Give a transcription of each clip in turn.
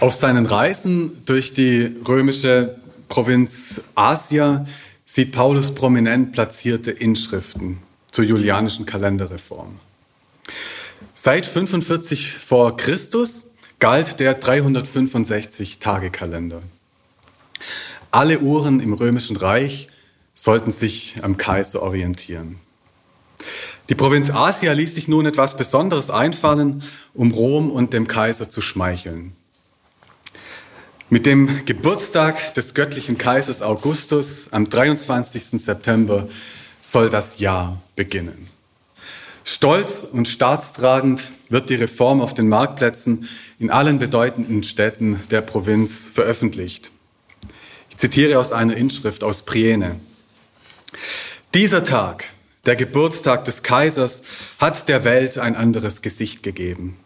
Auf seinen Reisen durch die römische Provinz Asia sieht Paulus prominent platzierte Inschriften zur julianischen Kalenderreform. Seit 45 vor Christus galt der 365-Tage-Kalender. Alle Uhren im römischen Reich sollten sich am Kaiser orientieren. Die Provinz Asia ließ sich nun etwas Besonderes einfallen, um Rom und dem Kaiser zu schmeicheln. Mit dem Geburtstag des göttlichen Kaisers Augustus am 23. September soll das Jahr beginnen. Stolz und staatstragend wird die Reform auf den Marktplätzen in allen bedeutenden Städten der Provinz veröffentlicht. Ich zitiere aus einer Inschrift aus Priene. Dieser Tag, der Geburtstag des Kaisers, hat der Welt ein anderes Gesicht gegeben.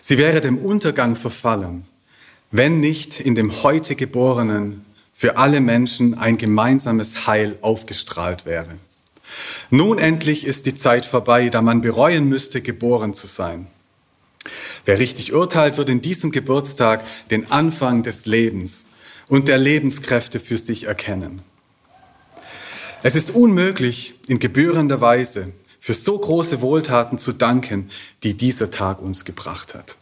Sie wäre dem Untergang verfallen wenn nicht in dem heute Geborenen für alle Menschen ein gemeinsames Heil aufgestrahlt wäre. Nun endlich ist die Zeit vorbei, da man bereuen müsste, geboren zu sein. Wer richtig urteilt, wird in diesem Geburtstag den Anfang des Lebens und der Lebenskräfte für sich erkennen. Es ist unmöglich, in gebührender Weise für so große Wohltaten zu danken, die dieser Tag uns gebracht hat.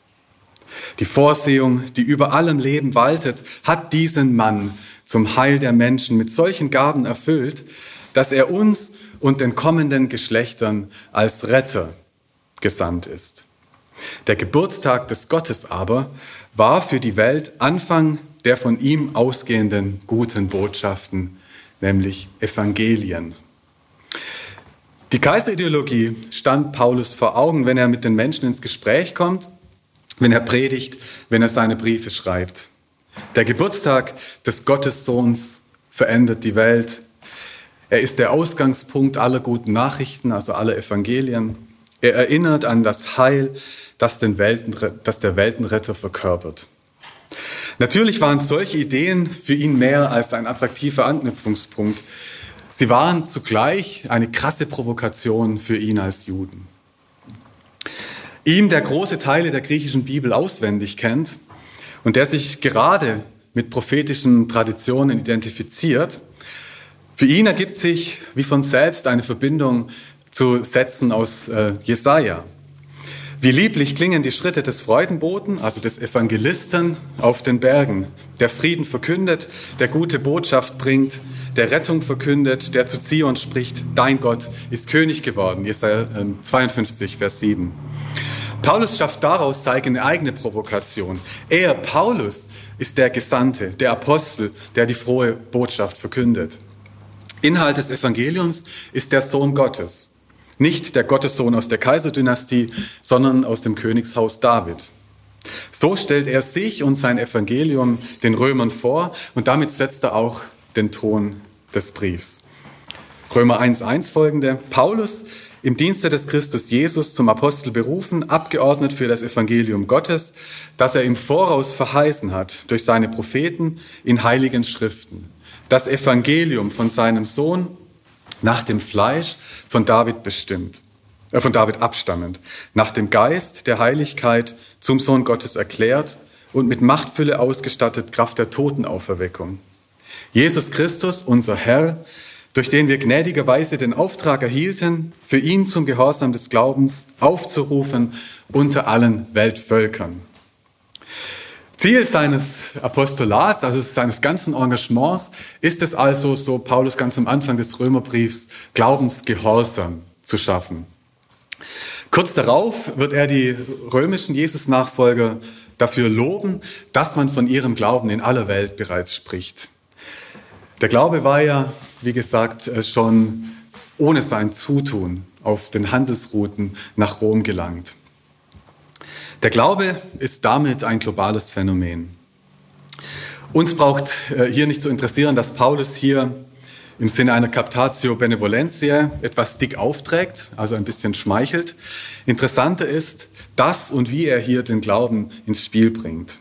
Die Vorsehung, die über allem Leben waltet, hat diesen Mann zum Heil der Menschen mit solchen Gaben erfüllt, dass er uns und den kommenden Geschlechtern als Retter gesandt ist. Der Geburtstag des Gottes aber war für die Welt Anfang der von ihm ausgehenden guten Botschaften, nämlich Evangelien. Die Kaiserideologie stand Paulus vor Augen, wenn er mit den Menschen ins Gespräch kommt wenn er predigt, wenn er seine Briefe schreibt. Der Geburtstag des Gottessohns verändert die Welt. Er ist der Ausgangspunkt aller guten Nachrichten, also aller Evangelien. Er erinnert an das Heil, das, den Welten, das der Weltenretter verkörpert. Natürlich waren solche Ideen für ihn mehr als ein attraktiver Anknüpfungspunkt. Sie waren zugleich eine krasse Provokation für ihn als Juden. Ihm, der große Teile der griechischen Bibel auswendig kennt und der sich gerade mit prophetischen Traditionen identifiziert, für ihn ergibt sich wie von selbst eine Verbindung zu Sätzen aus äh, Jesaja. Wie lieblich klingen die Schritte des Freudenboten, also des Evangelisten auf den Bergen, der Frieden verkündet, der gute Botschaft bringt, der Rettung verkündet, der zu Zion spricht, dein Gott ist König geworden. Jesaja 52, ähm, Vers 7. Paulus schafft daraus seine eigene Provokation. Er, Paulus, ist der Gesandte, der Apostel, der die frohe Botschaft verkündet. Inhalt des Evangeliums ist der Sohn Gottes. Nicht der Gottessohn aus der Kaiserdynastie, sondern aus dem Königshaus David. So stellt er sich und sein Evangelium den Römern vor und damit setzt er auch den Ton des Briefs. Römer 1.1 folgende. Paulus, im Dienste des Christus Jesus zum Apostel berufen, abgeordnet für das Evangelium Gottes, das er im Voraus verheißen hat durch seine Propheten in heiligen Schriften. Das Evangelium von seinem Sohn nach dem Fleisch von David bestimmt, äh, von David abstammend, nach dem Geist der Heiligkeit zum Sohn Gottes erklärt und mit Machtfülle ausgestattet Kraft der Totenauferweckung. Jesus Christus, unser Herr, durch den wir gnädigerweise den Auftrag erhielten, für ihn zum Gehorsam des Glaubens aufzurufen unter allen Weltvölkern. Ziel seines Apostolats, also seines ganzen Engagements, ist es also, so Paulus ganz am Anfang des Römerbriefs, Glaubensgehorsam zu schaffen. Kurz darauf wird er die römischen Jesus-Nachfolger dafür loben, dass man von ihrem Glauben in aller Welt bereits spricht. Der Glaube war ja wie gesagt, äh, schon ohne sein Zutun auf den Handelsrouten nach Rom gelangt. Der Glaube ist damit ein globales Phänomen. Uns braucht äh, hier nicht zu interessieren, dass Paulus hier im Sinne einer Captatio Benevolentiae etwas dick aufträgt, also ein bisschen schmeichelt. Interessanter ist, dass und wie er hier den Glauben ins Spiel bringt.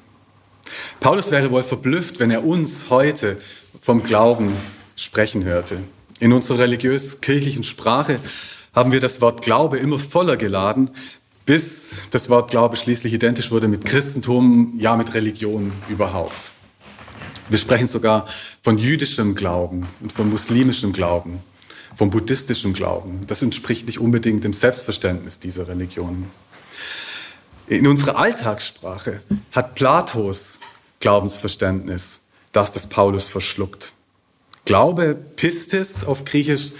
Paulus wäre wohl verblüfft, wenn er uns heute vom Glauben sprechen hörte. In unserer religiös-kirchlichen Sprache haben wir das Wort Glaube immer voller geladen, bis das Wort Glaube schließlich identisch wurde mit Christentum, ja mit Religion überhaupt. Wir sprechen sogar von jüdischem Glauben und von muslimischem Glauben, vom buddhistischen Glauben. Das entspricht nicht unbedingt dem Selbstverständnis dieser Religionen. In unserer Alltagssprache hat Platos Glaubensverständnis das des Paulus verschluckt. Glaube, Pistis auf Griechisch,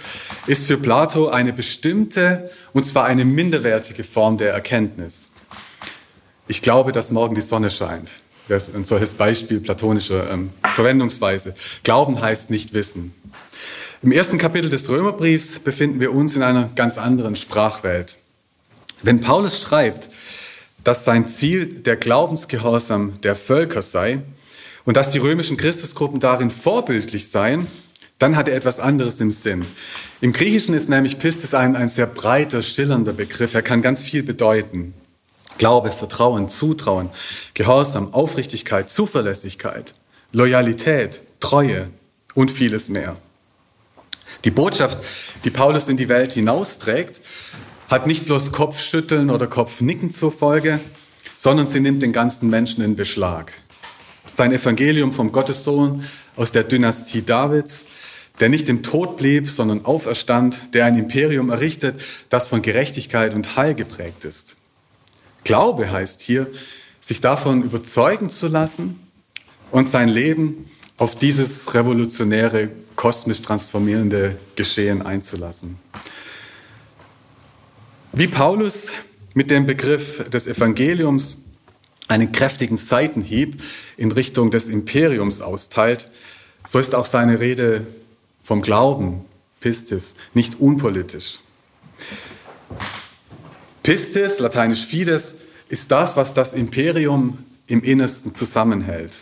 ist für Plato eine bestimmte, und zwar eine minderwertige Form der Erkenntnis. Ich glaube, dass morgen die Sonne scheint. Das ist ein solches Beispiel platonischer ähm, Verwendungsweise. Glauben heißt nicht wissen. Im ersten Kapitel des Römerbriefs befinden wir uns in einer ganz anderen Sprachwelt. Wenn Paulus schreibt, dass sein Ziel der Glaubensgehorsam der Völker sei, und dass die römischen Christusgruppen darin vorbildlich seien, dann hat er etwas anderes im Sinn. Im Griechischen ist nämlich Pistis ein, ein sehr breiter, schillernder Begriff. Er kann ganz viel bedeuten. Glaube, Vertrauen, Zutrauen, Gehorsam, Aufrichtigkeit, Zuverlässigkeit, Loyalität, Treue und vieles mehr. Die Botschaft, die Paulus in die Welt hinausträgt, hat nicht bloß Kopfschütteln oder Kopfnicken zur Folge, sondern sie nimmt den ganzen Menschen in Beschlag sein Evangelium vom Gottessohn aus der Dynastie Davids, der nicht im Tod blieb, sondern auferstand, der ein Imperium errichtet, das von Gerechtigkeit und Heil geprägt ist. Glaube heißt hier, sich davon überzeugen zu lassen und sein Leben auf dieses revolutionäre, kosmisch transformierende Geschehen einzulassen. Wie Paulus mit dem Begriff des Evangeliums einen kräftigen Seitenhieb in Richtung des Imperiums austeilt, so ist auch seine Rede vom Glauben, Pistis, nicht unpolitisch. Pistis, lateinisch Fides, ist das, was das Imperium im Innersten zusammenhält.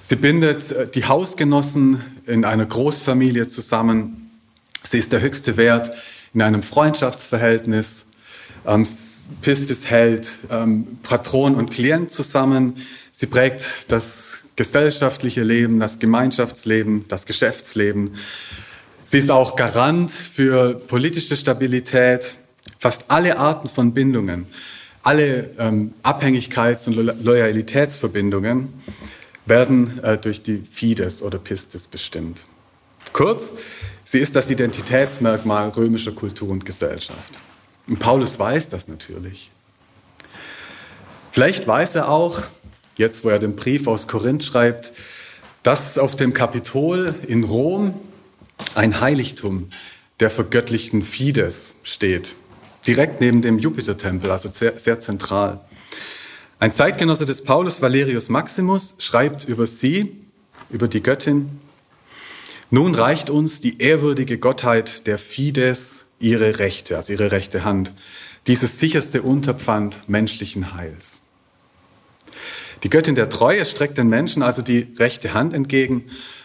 Sie bindet äh, die Hausgenossen in einer Großfamilie zusammen. Sie ist der höchste Wert in einem Freundschaftsverhältnis. Pistis hält ähm, Patron und Klient zusammen. Sie prägt das gesellschaftliche Leben, das Gemeinschaftsleben, das Geschäftsleben. Sie ist auch Garant für politische Stabilität. Fast alle Arten von Bindungen, alle ähm, Abhängigkeits- und Lo Loyalitätsverbindungen werden äh, durch die Fides oder Pistis bestimmt. Kurz, sie ist das Identitätsmerkmal römischer Kultur und Gesellschaft. Und Paulus weiß das natürlich. Vielleicht weiß er auch, jetzt wo er den Brief aus Korinth schreibt, dass auf dem Kapitol in Rom ein Heiligtum der vergöttlichten Fides steht, direkt neben dem Jupitertempel, also sehr, sehr zentral. Ein Zeitgenosse des Paulus, Valerius Maximus, schreibt über sie, über die Göttin, nun reicht uns die ehrwürdige Gottheit der Fides ihre Rechte, also ihre rechte Hand, dieses sicherste Unterpfand menschlichen Heils. Die Göttin der Treue streckt den Menschen also die rechte Hand entgegen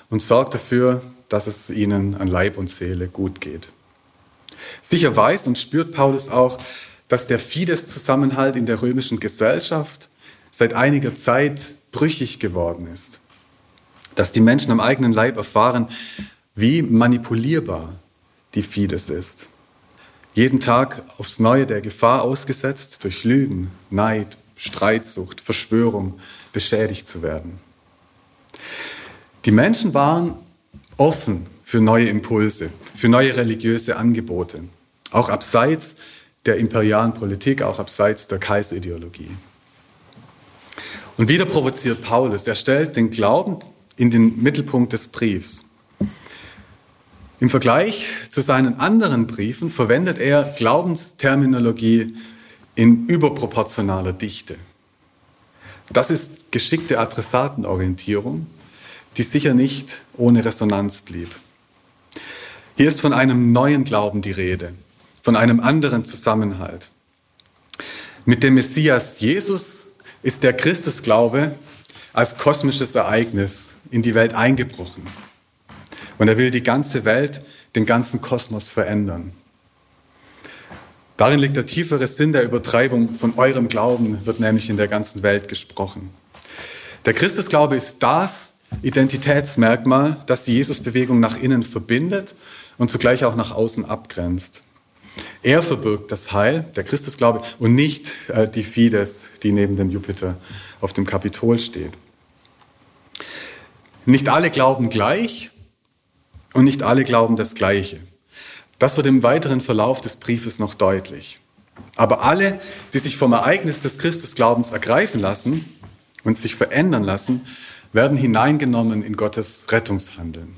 und sorgt dafür, dass es ihnen an Leib und Seele gut geht. Sicher weiß und spürt Paulus auch, dass der Fides-Zusammenhalt in der römischen Gesellschaft seit einiger Zeit brüchig geworden ist. Dass die Menschen am eigenen Leib erfahren, wie manipulierbar die Fides ist jeden Tag aufs Neue der Gefahr ausgesetzt, durch Lügen, Neid, Streitsucht, Verschwörung beschädigt zu werden. Die Menschen waren offen für neue Impulse, für neue religiöse Angebote, auch abseits der imperialen Politik, auch abseits der Kaiserideologie. Und wieder provoziert Paulus, er stellt den Glauben in den Mittelpunkt des Briefs. Im Vergleich zu seinen anderen Briefen verwendet er Glaubensterminologie in überproportionaler Dichte. Das ist geschickte Adressatenorientierung, die sicher nicht ohne Resonanz blieb. Hier ist von einem neuen Glauben die Rede, von einem anderen Zusammenhalt. Mit dem Messias Jesus ist der Christusglaube als kosmisches Ereignis in die Welt eingebrochen. Und er will die ganze Welt, den ganzen Kosmos verändern. Darin liegt der tiefere Sinn der Übertreibung von eurem Glauben, wird nämlich in der ganzen Welt gesprochen. Der Christusglaube ist das Identitätsmerkmal, das die Jesusbewegung nach innen verbindet und zugleich auch nach außen abgrenzt. Er verbirgt das Heil, der Christusglaube, und nicht äh, die Fides, die neben dem Jupiter auf dem Kapitol steht. Nicht alle glauben gleich und nicht alle glauben das Gleiche. Das wird im weiteren Verlauf des Briefes noch deutlich. Aber alle, die sich vom Ereignis des Christusglaubens ergreifen lassen und sich verändern lassen, werden hineingenommen in Gottes Rettungshandeln.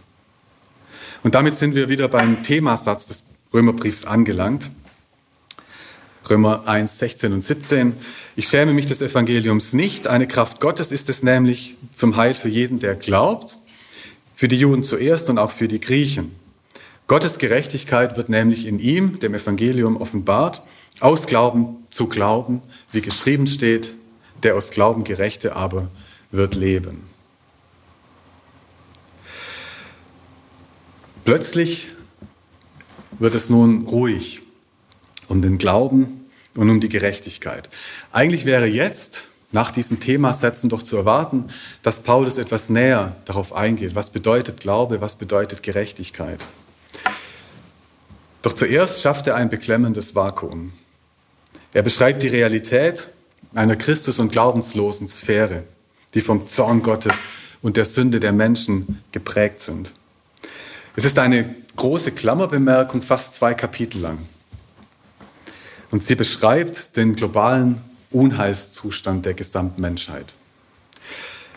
Und damit sind wir wieder beim Themasatz des Römerbriefs angelangt. Römer 1, 16 und 17. Ich schäme mich des Evangeliums nicht. Eine Kraft Gottes ist es nämlich zum Heil für jeden, der glaubt. Für die Juden zuerst und auch für die Griechen. Gottes Gerechtigkeit wird nämlich in ihm, dem Evangelium, offenbart. Aus Glauben zu Glauben, wie geschrieben steht, der aus Glauben Gerechte aber wird leben. Plötzlich wird es nun ruhig um den Glauben und um die Gerechtigkeit. Eigentlich wäre jetzt nach diesen Themasätzen doch zu erwarten, dass Paulus etwas näher darauf eingeht. Was bedeutet Glaube? Was bedeutet Gerechtigkeit? Doch zuerst schafft er ein beklemmendes Vakuum. Er beschreibt die Realität einer Christus- und glaubenslosen Sphäre, die vom Zorn Gottes und der Sünde der Menschen geprägt sind. Es ist eine große Klammerbemerkung, fast zwei Kapitel lang. Und sie beschreibt den globalen Unheilszustand der Gesamtmenschheit.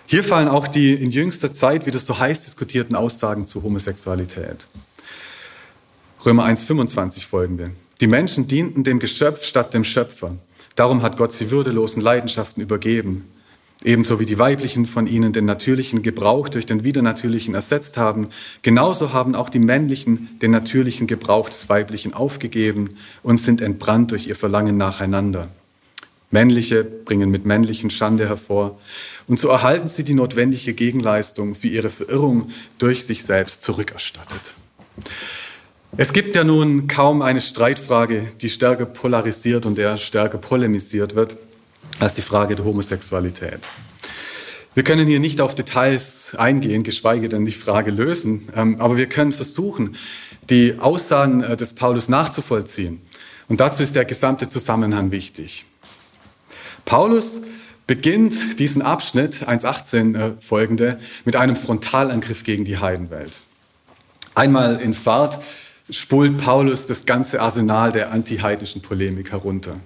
Hier fallen auch die in jüngster Zeit wieder so heiß diskutierten Aussagen zur Homosexualität. Römer 1,25 folgende. Die Menschen dienten dem Geschöpf statt dem Schöpfer. Darum hat Gott sie würdelosen Leidenschaften übergeben. Ebenso wie die weiblichen von ihnen den natürlichen Gebrauch durch den widernatürlichen ersetzt haben, genauso haben auch die männlichen den natürlichen Gebrauch des weiblichen aufgegeben und sind entbrannt durch ihr Verlangen nacheinander. Männliche bringen mit männlichen Schande hervor, und so erhalten sie die notwendige Gegenleistung für ihre Verirrung durch sich selbst zurückerstattet. Es gibt ja nun kaum eine Streitfrage, die stärker polarisiert und der stärker polemisiert wird, als die Frage der Homosexualität. Wir können hier nicht auf Details eingehen, geschweige denn die Frage lösen, ähm, aber wir können versuchen, die Aussagen äh, des Paulus nachzuvollziehen. Und dazu ist der gesamte Zusammenhang wichtig. Paulus beginnt diesen Abschnitt 1.18 äh, folgende mit einem Frontalangriff gegen die Heidenwelt. Einmal in Fahrt spult Paulus das ganze Arsenal der antiheidnischen Polemik herunter.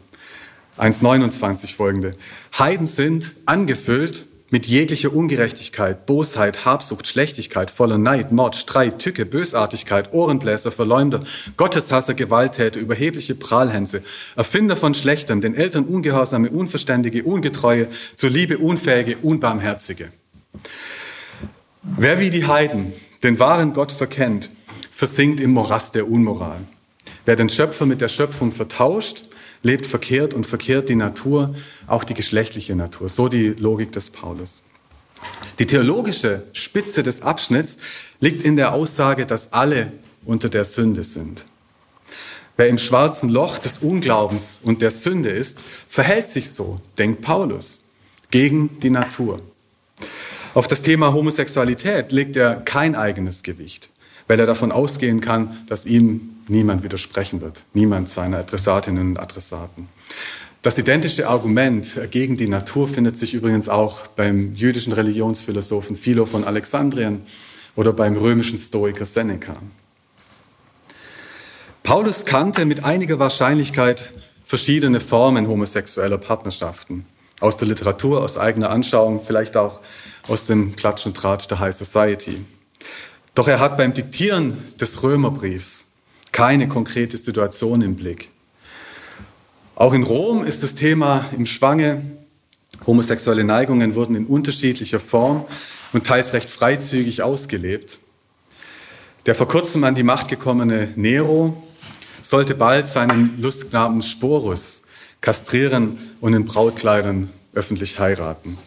1.29 folgende. Heiden sind angefüllt mit jeglicher Ungerechtigkeit, Bosheit, Habsucht, Schlechtigkeit, voller Neid, Mord, Streit, Tücke, Bösartigkeit, Ohrenbläser, Verleumder, Gotteshasser, Gewalttäter, überhebliche Prahlhänse, Erfinder von Schlechtern, den Eltern ungehorsame, unverständige, ungetreue, zur Liebe unfähige, unbarmherzige. Wer wie die Heiden den wahren Gott verkennt, versinkt im Morast der Unmoral. Wer den Schöpfer mit der Schöpfung vertauscht, lebt verkehrt und verkehrt die Natur, auch die geschlechtliche Natur. So die Logik des Paulus. Die theologische Spitze des Abschnitts liegt in der Aussage, dass alle unter der Sünde sind. Wer im schwarzen Loch des Unglaubens und der Sünde ist, verhält sich so, denkt Paulus, gegen die Natur. Auf das Thema Homosexualität legt er kein eigenes Gewicht weil er davon ausgehen kann, dass ihm niemand widersprechen wird, niemand seiner Adressatinnen und Adressaten. Das identische Argument gegen die Natur findet sich übrigens auch beim jüdischen Religionsphilosophen Philo von Alexandrien oder beim römischen Stoiker Seneca. Paulus kannte mit einiger Wahrscheinlichkeit verschiedene Formen homosexueller Partnerschaften. Aus der Literatur, aus eigener Anschauung, vielleicht auch aus dem Klatsch und Tratsch der High Society. Doch er hat beim Diktieren des Römerbriefs keine konkrete Situation im Blick. Auch in Rom ist das Thema im Schwange. Homosexuelle Neigungen wurden in unterschiedlicher Form und teils recht freizügig ausgelebt. Der vor kurzem an die Macht gekommene Nero sollte bald seinen Lustknaben Sporus kastrieren und in Brautkleidern öffentlich heiraten.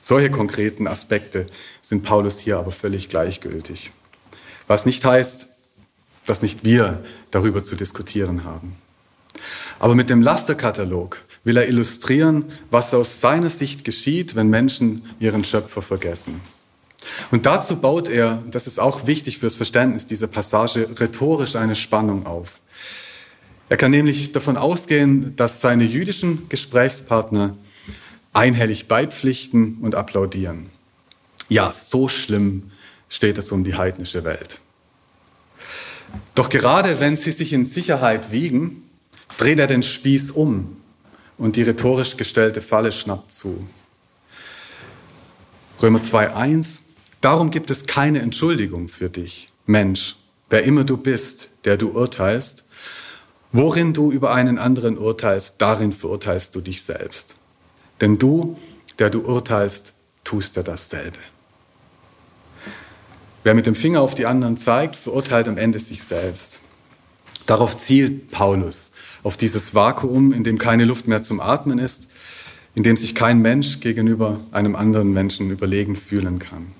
Solche konkreten Aspekte sind Paulus hier aber völlig gleichgültig. Was nicht heißt, dass nicht wir darüber zu diskutieren haben. Aber mit dem Lasterkatalog will er illustrieren, was aus seiner Sicht geschieht, wenn Menschen ihren Schöpfer vergessen. Und dazu baut er, das ist auch wichtig fürs Verständnis dieser Passage, rhetorisch eine Spannung auf. Er kann nämlich davon ausgehen, dass seine jüdischen Gesprächspartner einhellig beipflichten und applaudieren. Ja, so schlimm steht es um die heidnische Welt. Doch gerade wenn sie sich in Sicherheit wiegen, dreht er den Spieß um und die rhetorisch gestellte Falle schnappt zu. Römer 2.1 Darum gibt es keine Entschuldigung für dich, Mensch, wer immer du bist, der du urteilst. Worin du über einen anderen urteilst, darin verurteilst du dich selbst. Denn du, der du urteilst, tust ja dasselbe. Wer mit dem Finger auf die anderen zeigt, verurteilt am Ende sich selbst. Darauf zielt Paulus, auf dieses Vakuum, in dem keine Luft mehr zum Atmen ist, in dem sich kein Mensch gegenüber einem anderen Menschen überlegen fühlen kann.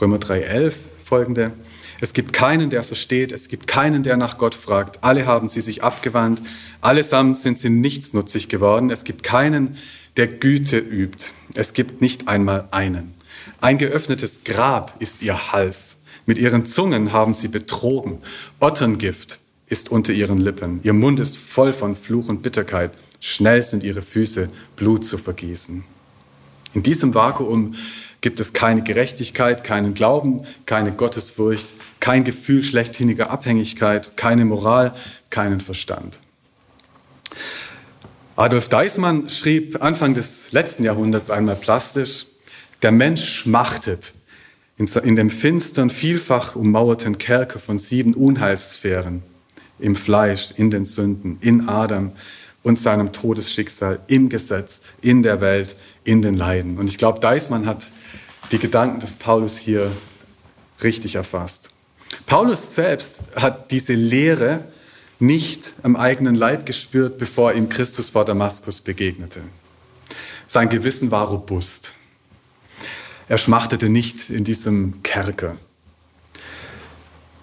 Römer 3.11 folgende. Es gibt keinen, der versteht, es gibt keinen, der nach Gott fragt. Alle haben sie sich abgewandt, allesamt sind sie nichtsnutzig geworden. Es gibt keinen, der Güte übt. Es gibt nicht einmal einen. Ein geöffnetes Grab ist ihr Hals. Mit ihren Zungen haben sie betrogen. Otterngift ist unter ihren Lippen. Ihr Mund ist voll von Fluch und Bitterkeit. Schnell sind ihre Füße, Blut zu vergießen. In diesem Vakuum gibt es keine Gerechtigkeit, keinen Glauben, keine Gottesfurcht, kein Gefühl schlechthiniger Abhängigkeit, keine Moral, keinen Verstand. Adolf Deismann schrieb Anfang des letzten Jahrhunderts einmal plastisch, der Mensch schmachtet in dem finstern, vielfach ummauerten Kerker von sieben Unheilssphären, im Fleisch, in den Sünden, in Adam und seinem Todesschicksal, im Gesetz, in der Welt, in den Leiden. Und ich glaube, Deismann hat die Gedanken des Paulus hier richtig erfasst. Paulus selbst hat diese Lehre nicht am eigenen Leib gespürt, bevor ihm Christus vor Damaskus begegnete. Sein Gewissen war robust. Er schmachtete nicht in diesem Kerker.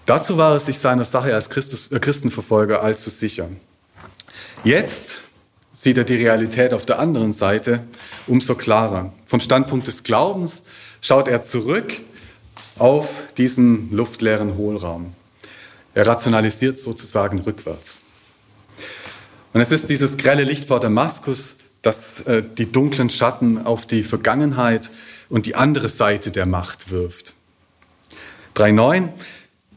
Dazu war er sich seiner Sache als Christus, äh, Christenverfolger allzu sicher. Jetzt sieht er die Realität auf der anderen Seite umso klarer. Vom Standpunkt des Glaubens schaut er zurück auf diesen luftleeren Hohlraum. Er rationalisiert sozusagen rückwärts. Und es ist dieses grelle Licht vor Damaskus, das äh, die dunklen Schatten auf die Vergangenheit und die andere Seite der Macht wirft. 3.9.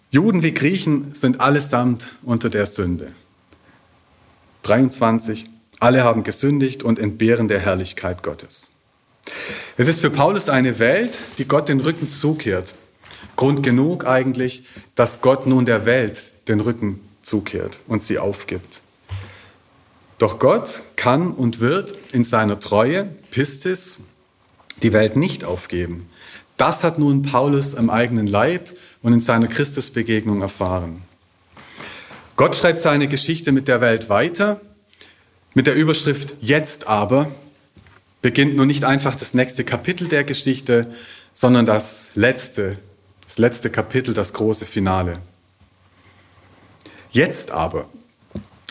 Juden wie Griechen sind allesamt unter der Sünde. 23. Alle haben gesündigt und entbehren der Herrlichkeit Gottes. Es ist für Paulus eine Welt, die Gott den Rücken zukehrt. Grund genug eigentlich, dass Gott nun der Welt den Rücken zukehrt und sie aufgibt. Doch Gott kann und wird in seiner Treue, Pistis, die Welt nicht aufgeben. Das hat nun Paulus am eigenen Leib und in seiner Christusbegegnung erfahren. Gott schreibt seine Geschichte mit der Welt weiter, mit der Überschrift Jetzt aber beginnt nun nicht einfach das nächste Kapitel der Geschichte, sondern das letzte das letzte Kapitel, das große Finale. Jetzt aber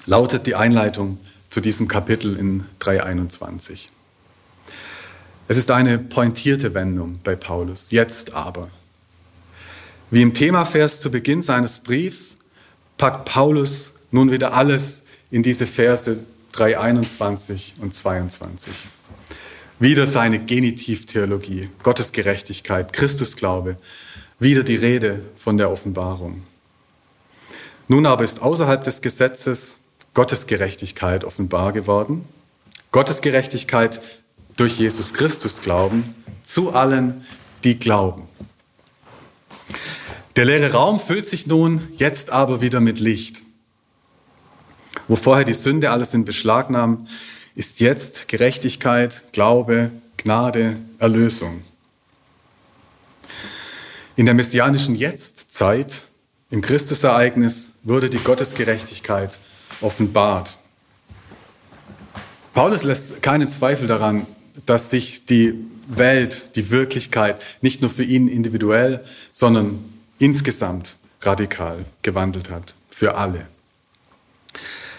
lautet die Einleitung zu diesem Kapitel in 321. Es ist eine pointierte Wendung bei Paulus. Jetzt aber. Wie im Themavers zu Beginn seines Briefs packt Paulus nun wieder alles in diese Verse 321 und 22. Wieder seine Genitivtheologie, Gottes Gerechtigkeit, Christusglaube, wieder die Rede von der Offenbarung. Nun aber ist außerhalb des Gesetzes Gottes Gerechtigkeit offenbar geworden. Gottes Gerechtigkeit durch Jesus Christus glauben zu allen, die glauben. Der leere Raum füllt sich nun jetzt aber wieder mit Licht. Wo vorher die Sünde alles in Beschlag nahm, ist jetzt Gerechtigkeit, Glaube, Gnade, Erlösung. In der messianischen Jetztzeit, im Christusereignis, wurde die Gottesgerechtigkeit offenbart. Paulus lässt keinen Zweifel daran, dass sich die Welt, die Wirklichkeit nicht nur für ihn individuell, sondern insgesamt radikal gewandelt hat, für alle.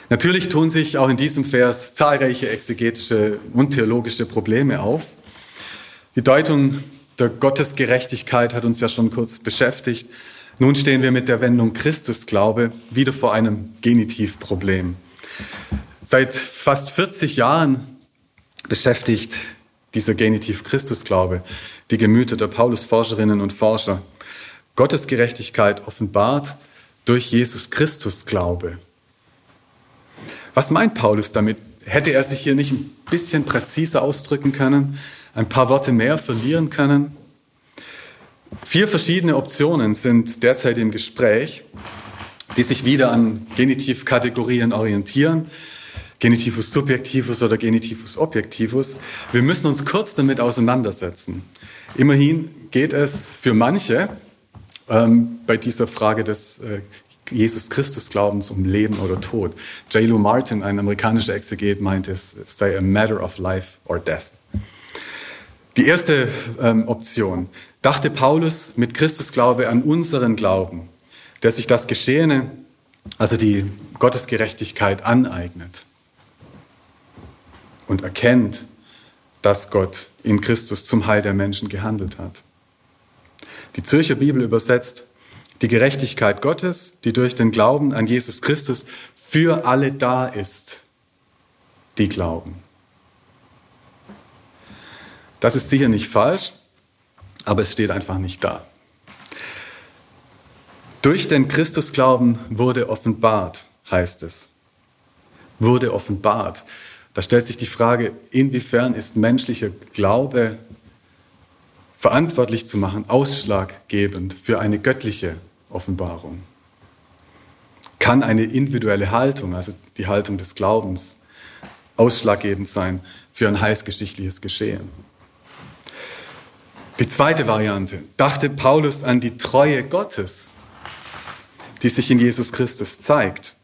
Natürlich tun sich auch in diesem Vers zahlreiche exegetische und theologische Probleme auf. Die Deutung der Gottesgerechtigkeit hat uns ja schon kurz beschäftigt. Nun stehen wir mit der Wendung Christusglaube wieder vor einem Genitivproblem. Seit fast 40 Jahren beschäftigt dieser Genitiv Christusglaube die Gemüter der Paulus-Forscherinnen und Forscher. Gottes Gerechtigkeit offenbart durch Jesus Christus Glaube. Was meint Paulus damit? Hätte er sich hier nicht ein bisschen präziser ausdrücken können, ein paar Worte mehr verlieren können? Vier verschiedene Optionen sind derzeit im Gespräch, die sich wieder an Genitivkategorien orientieren. Genitivus subjektivus oder Genitivus objektivus. Wir müssen uns kurz damit auseinandersetzen. Immerhin geht es für manche ähm, bei dieser Frage des äh, Jesus Christus Glaubens um Leben oder Tod. J. Lou Martin, ein amerikanischer Exeget, meint, es sei a matter of life or death. Die erste ähm, Option. Dachte Paulus mit Christusglaube an unseren Glauben, der sich das Geschehene, also die Gottesgerechtigkeit aneignet und erkennt, dass Gott in Christus zum Heil der Menschen gehandelt hat. Die Zürcher Bibel übersetzt die Gerechtigkeit Gottes, die durch den Glauben an Jesus Christus für alle da ist, die glauben. Das ist sicher nicht falsch, aber es steht einfach nicht da. Durch den Christusglauben wurde offenbart, heißt es. Wurde offenbart. Da stellt sich die Frage, inwiefern ist menschlicher Glaube verantwortlich zu machen, ausschlaggebend für eine göttliche Offenbarung? Kann eine individuelle Haltung, also die Haltung des Glaubens, ausschlaggebend sein für ein heilsgeschichtliches Geschehen? Die zweite Variante, dachte Paulus an die Treue Gottes, die sich in Jesus Christus zeigt.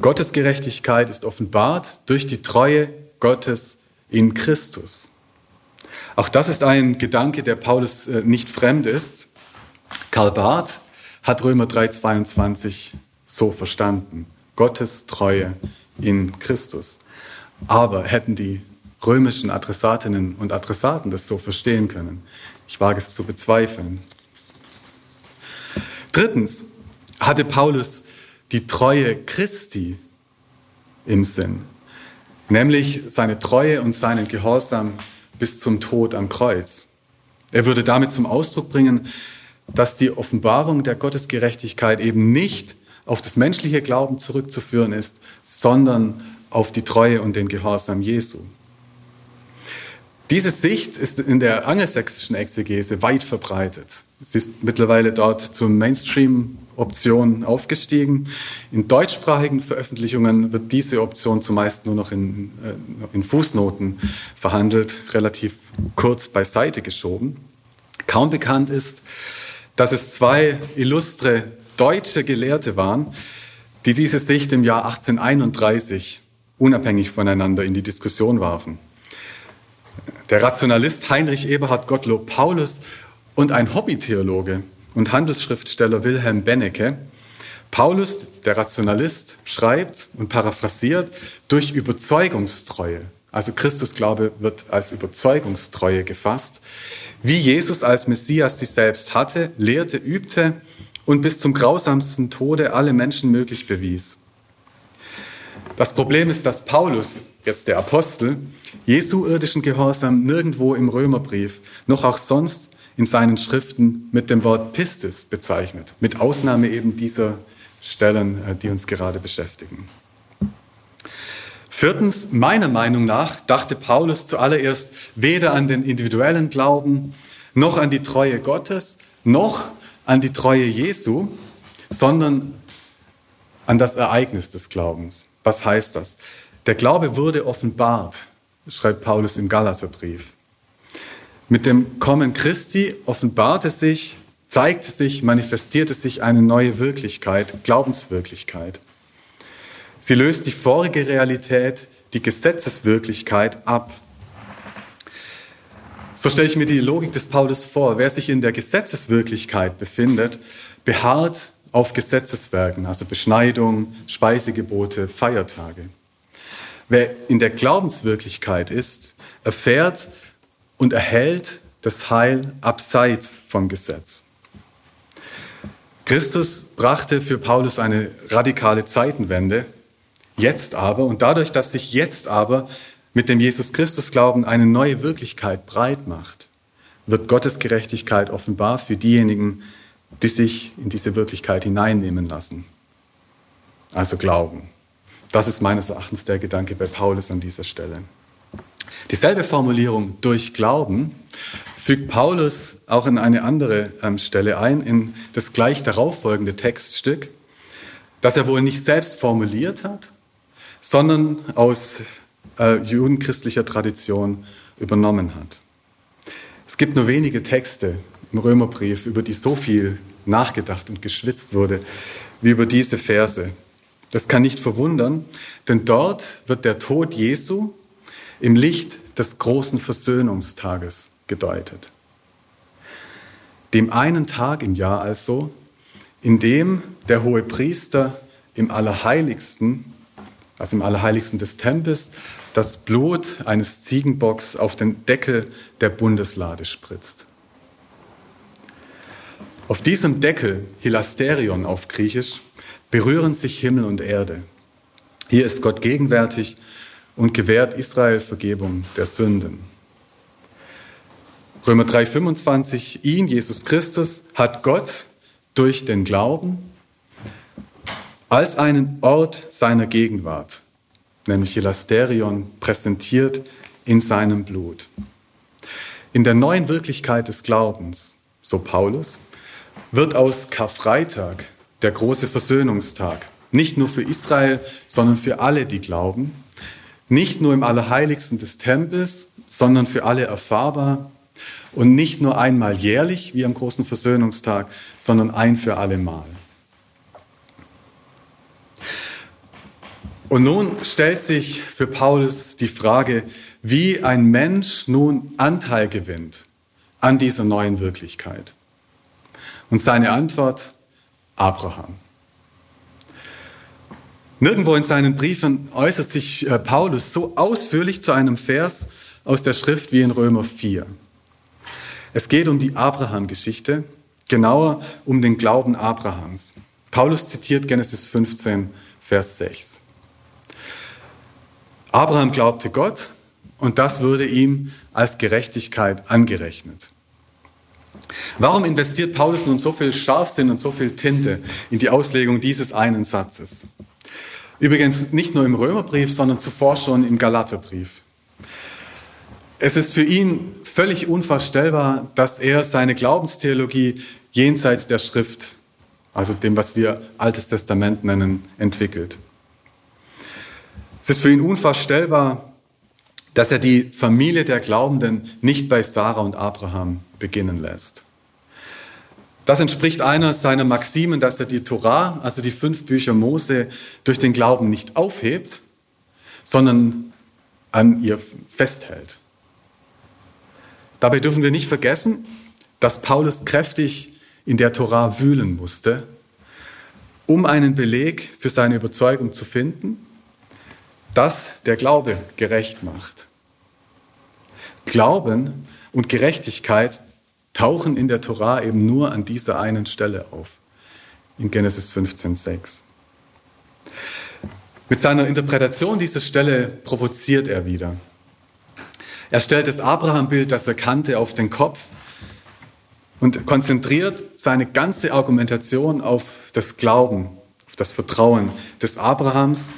Gottes Gerechtigkeit ist offenbart durch die Treue Gottes in Christus. Auch das ist ein Gedanke, der Paulus äh, nicht fremd ist. Karl Barth hat Römer 3:22 so verstanden. Gottes Treue in Christus. Aber hätten die römischen Adressatinnen und Adressaten das so verstehen können? Ich wage es zu bezweifeln. Drittens hatte Paulus die Treue Christi im Sinn, nämlich seine Treue und seinen Gehorsam bis zum Tod am Kreuz. Er würde damit zum Ausdruck bringen, dass die Offenbarung der Gottesgerechtigkeit eben nicht auf das menschliche Glauben zurückzuführen ist, sondern auf die Treue und den Gehorsam Jesu. Diese Sicht ist in der angelsächsischen Exegese weit verbreitet. Sie ist mittlerweile dort zur Mainstream-Option aufgestiegen. In deutschsprachigen Veröffentlichungen wird diese Option zumeist nur noch in, äh, in Fußnoten verhandelt, relativ kurz beiseite geschoben. Kaum bekannt ist, dass es zwei illustre deutsche Gelehrte waren, die diese Sicht im Jahr 1831 unabhängig voneinander in die Diskussion warfen. Der Rationalist Heinrich Eberhard Gottlob Paulus und ein Hobbytheologe und Handelsschriftsteller Wilhelm Bennecke. Paulus, der Rationalist, schreibt und paraphrasiert durch Überzeugungstreue. Also Christusglaube wird als Überzeugungstreue gefasst wie Jesus als Messias sich selbst hatte, lehrte, übte und bis zum grausamsten Tode alle Menschen möglich bewies. Das Problem ist, dass Paulus, jetzt der Apostel, Jesu irdischen Gehorsam nirgendwo im Römerbrief, noch auch sonst in seinen Schriften mit dem Wort Pistis bezeichnet, mit Ausnahme eben dieser Stellen, äh, die uns gerade beschäftigen. Viertens, meiner Meinung nach dachte Paulus zuallererst weder an den individuellen Glauben, noch an die Treue Gottes, noch an die Treue Jesu, sondern an das Ereignis des Glaubens. Was heißt das? Der Glaube wurde offenbart, schreibt Paulus im Galaterbrief. Mit dem Kommen Christi offenbarte sich, zeigte sich, manifestierte sich eine neue Wirklichkeit, Glaubenswirklichkeit. Sie löst die vorige Realität, die Gesetzeswirklichkeit ab. So stelle ich mir die Logik des Paulus vor. Wer sich in der Gesetzeswirklichkeit befindet, beharrt auf Gesetzeswerken, also Beschneidung, Speisegebote, Feiertage. Wer in der Glaubenswirklichkeit ist, erfährt und erhält das Heil abseits vom Gesetz. Christus brachte für Paulus eine radikale Zeitenwende. Jetzt aber, und dadurch, dass sich jetzt aber mit dem Jesus Christus Glauben eine neue Wirklichkeit breit macht, wird Gottes Gerechtigkeit offenbar für diejenigen, die sich in diese Wirklichkeit hineinnehmen lassen. Also glauben. Das ist meines Erachtens der Gedanke bei Paulus an dieser Stelle. Dieselbe Formulierung durch Glauben fügt Paulus auch in eine andere ähm, Stelle ein, in das gleich darauffolgende Textstück, das er wohl nicht selbst formuliert hat, sondern aus äh, judenchristlicher Tradition übernommen hat. Es gibt nur wenige Texte im Römerbrief, über die so viel nachgedacht und geschwitzt wurde, wie über diese Verse. Das kann nicht verwundern, denn dort wird der Tod Jesu im Licht des großen Versöhnungstages gedeutet. Dem einen Tag im Jahr also, in dem der hohe Priester im Allerheiligsten, also im Allerheiligsten des Tempels, das Blut eines Ziegenbocks auf den Deckel der Bundeslade spritzt. Auf diesem Deckel, Hilasterion auf Griechisch, berühren sich Himmel und Erde. Hier ist Gott gegenwärtig und gewährt Israel Vergebung der Sünden. Römer 3:25, ihn, Jesus Christus, hat Gott durch den Glauben als einen Ort seiner Gegenwart, nämlich Elasterion, präsentiert in seinem Blut. In der neuen Wirklichkeit des Glaubens, so Paulus, wird aus Karfreitag der große Versöhnungstag, nicht nur für Israel, sondern für alle, die glauben, nicht nur im Allerheiligsten des Tempels, sondern für alle erfahrbar und nicht nur einmal jährlich wie am großen Versöhnungstag, sondern ein für alle Mal. Und nun stellt sich für Paulus die Frage, wie ein Mensch nun Anteil gewinnt an dieser neuen Wirklichkeit. Und seine Antwort, Abraham. Nirgendwo in seinen Briefen äußert sich äh, Paulus so ausführlich zu einem Vers aus der Schrift wie in Römer 4. Es geht um die Abraham-Geschichte, genauer um den Glauben Abrahams. Paulus zitiert Genesis 15, Vers 6. Abraham glaubte Gott und das würde ihm als Gerechtigkeit angerechnet. Warum investiert Paulus nun so viel Scharfsinn und so viel Tinte in die Auslegung dieses einen Satzes? Übrigens nicht nur im Römerbrief, sondern zuvor schon im Galaterbrief. Es ist für ihn völlig unvorstellbar, dass er seine Glaubenstheologie jenseits der Schrift, also dem, was wir Altes Testament nennen, entwickelt. Es ist für ihn unvorstellbar, dass er die Familie der Glaubenden nicht bei Sarah und Abraham beginnen lässt. Das entspricht einer seiner Maximen, dass er die Torah, also die fünf Bücher Mose, durch den Glauben nicht aufhebt, sondern an ihr festhält. Dabei dürfen wir nicht vergessen, dass Paulus kräftig in der Torah wühlen musste, um einen Beleg für seine Überzeugung zu finden, dass der Glaube gerecht macht. Glauben und Gerechtigkeit tauchen in der Torah eben nur an dieser einen Stelle auf, in Genesis 15,6. Mit seiner Interpretation dieser Stelle provoziert er wieder. Er stellt das Abraham-Bild, das er kannte, auf den Kopf und konzentriert seine ganze Argumentation auf das Glauben, auf das Vertrauen des Abrahams,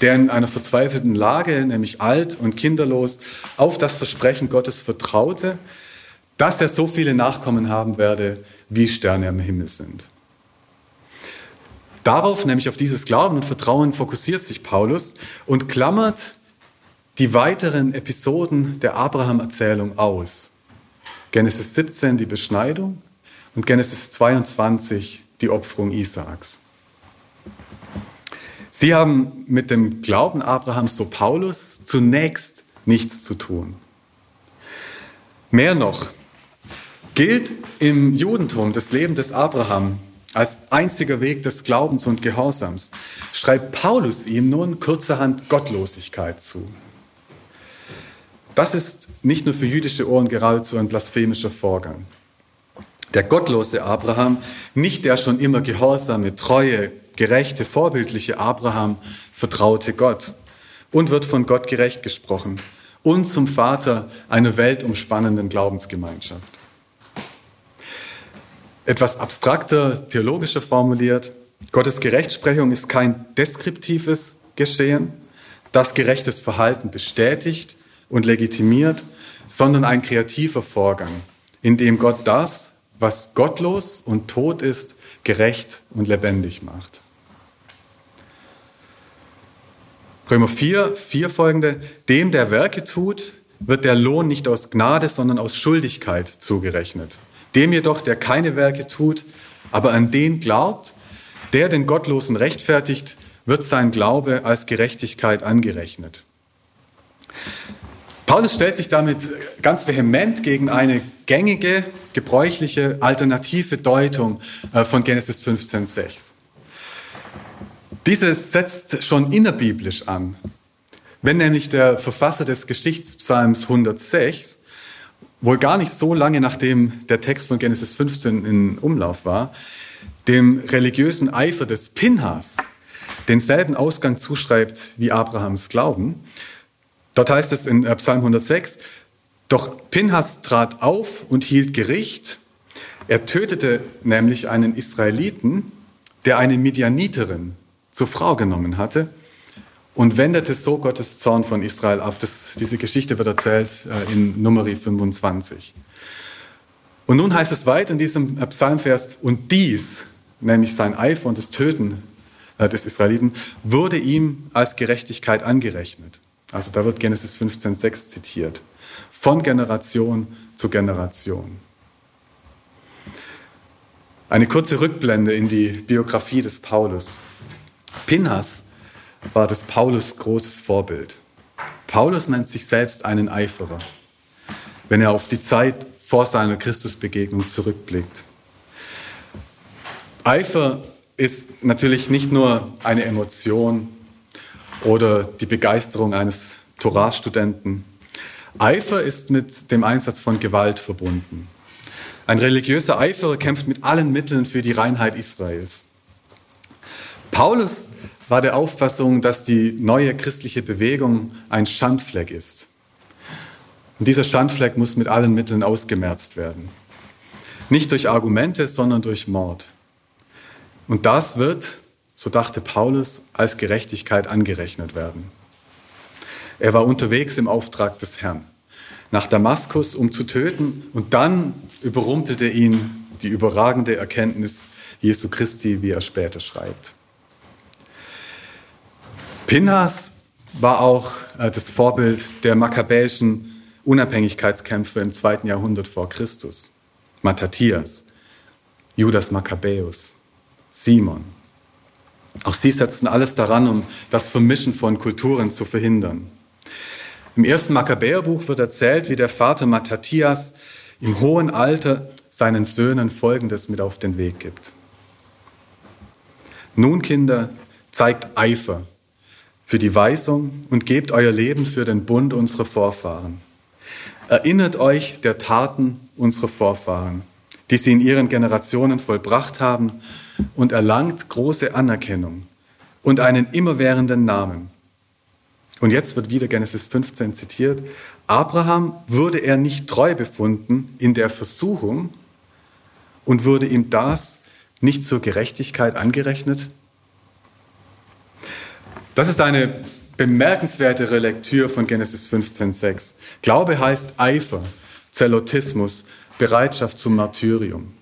der in einer verzweifelten Lage, nämlich alt und kinderlos, auf das Versprechen Gottes vertraute dass er so viele Nachkommen haben werde, wie Sterne am Himmel sind. Darauf, nämlich auf dieses Glauben und Vertrauen, fokussiert sich Paulus und klammert die weiteren Episoden der Abraham-Erzählung aus. Genesis 17 die Beschneidung und Genesis 22 die Opferung Isaaks. Sie haben mit dem Glauben Abrahams, so Paulus, zunächst nichts zu tun. Mehr noch, gilt im Judentum das Leben des Abraham als einziger Weg des Glaubens und Gehorsams, schreibt Paulus ihm nun kurzerhand Gottlosigkeit zu. Das ist nicht nur für jüdische Ohren geradezu ein blasphemischer Vorgang. Der gottlose Abraham, nicht der schon immer gehorsame, treue, gerechte, vorbildliche Abraham, vertraute Gott und wird von Gott gerecht gesprochen und zum Vater einer weltumspannenden Glaubensgemeinschaft. Etwas abstrakter, theologischer formuliert, Gottes Gerechtsprechung ist kein deskriptives Geschehen, das gerechtes Verhalten bestätigt und legitimiert, sondern ein kreativer Vorgang, in dem Gott das, was gottlos und tot ist, gerecht und lebendig macht. Römer 4, 4 folgende, dem, der Werke tut, wird der Lohn nicht aus Gnade, sondern aus Schuldigkeit zugerechnet. Dem jedoch, der keine Werke tut, aber an den glaubt, der den Gottlosen rechtfertigt, wird sein Glaube als Gerechtigkeit angerechnet. Paulus stellt sich damit ganz vehement gegen eine gängige, gebräuchliche, alternative Deutung äh, von Genesis 15,6. Dieses setzt schon innerbiblisch an. Wenn nämlich der Verfasser des Geschichtspsalms 106, wohl gar nicht so lange nachdem der Text von Genesis 15 in Umlauf war, dem religiösen Eifer des Pinhas denselben Ausgang zuschreibt wie Abrahams Glauben, Dort heißt es in äh, Psalm 106, doch Pinhas trat auf und hielt Gericht. Er tötete nämlich einen Israeliten, der eine Midianiterin zur Frau genommen hatte und wendete so Gottes Zorn von Israel ab. Das, diese Geschichte wird erzählt äh, in Numeri 25. Und nun heißt es weiter in diesem äh, Psalmvers, und dies, nämlich sein Eifer und das Töten des Israeliten, wurde ihm als Gerechtigkeit angerechnet. Also da wird Genesis 15,6 zitiert. Von Generation zu Generation. Eine kurze Rückblende in die Biografie des Paulus. Pinhas war des Paulus großes Vorbild. Paulus nennt sich selbst einen Eiferer, wenn er auf die Zeit vor seiner Christusbegegnung zurückblickt. Eifer ist natürlich nicht nur eine Emotion, oder die Begeisterung eines Torah-Studenten. Eifer ist mit dem Einsatz von Gewalt verbunden. Ein religiöser Eiferer kämpft mit allen Mitteln für die Reinheit Israels. Paulus war der Auffassung, dass die neue christliche Bewegung ein Schandfleck ist. Und dieser Schandfleck muss mit allen Mitteln ausgemerzt werden. Nicht durch Argumente, sondern durch Mord. Und das wird so dachte Paulus, als Gerechtigkeit angerechnet werden. Er war unterwegs im Auftrag des Herrn nach Damaskus, um zu töten, und dann überrumpelte ihn die überragende Erkenntnis Jesu Christi, wie er später schreibt. Pinhas war auch äh, das Vorbild der makkabäischen Unabhängigkeitskämpfer im zweiten Jahrhundert vor Christus. Mattathias, Judas Makkabäus, Simon. Auch sie setzten alles daran, um das Vermischen von Kulturen zu verhindern. Im ersten Makkabäerbuch wird erzählt, wie der Vater Mattathias im hohen Alter seinen Söhnen Folgendes mit auf den Weg gibt. Nun, Kinder, zeigt Eifer für die Weisung und gebt euer Leben für den Bund unserer Vorfahren. Erinnert euch der Taten unserer Vorfahren, die sie in ihren Generationen vollbracht haben und erlangt große Anerkennung und einen immerwährenden Namen. Und jetzt wird wieder Genesis 15 zitiert. Abraham wurde er nicht treu befunden in der Versuchung und wurde ihm das nicht zur Gerechtigkeit angerechnet? Das ist eine bemerkenswerte Lektüre von Genesis 15,6. Glaube heißt Eifer, Zelotismus, Bereitschaft zum Martyrium.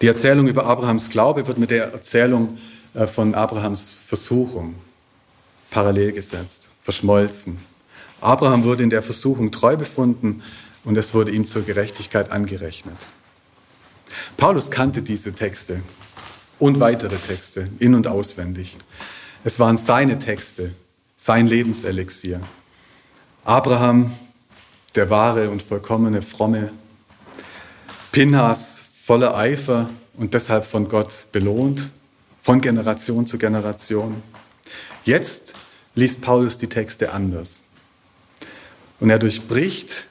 Die Erzählung über Abrahams Glaube wird mit der Erzählung äh, von Abrahams Versuchung parallel gesetzt, verschmolzen. Abraham wurde in der Versuchung treu befunden und es wurde ihm zur Gerechtigkeit angerechnet. Paulus kannte diese Texte und weitere Texte in und auswendig. Es waren seine Texte, sein Lebenselixier. Abraham, der wahre und vollkommene Fromme. Pinhas, voller Eifer und deshalb von Gott belohnt, von Generation zu Generation. Jetzt liest Paulus die Texte anders. Und er durchbricht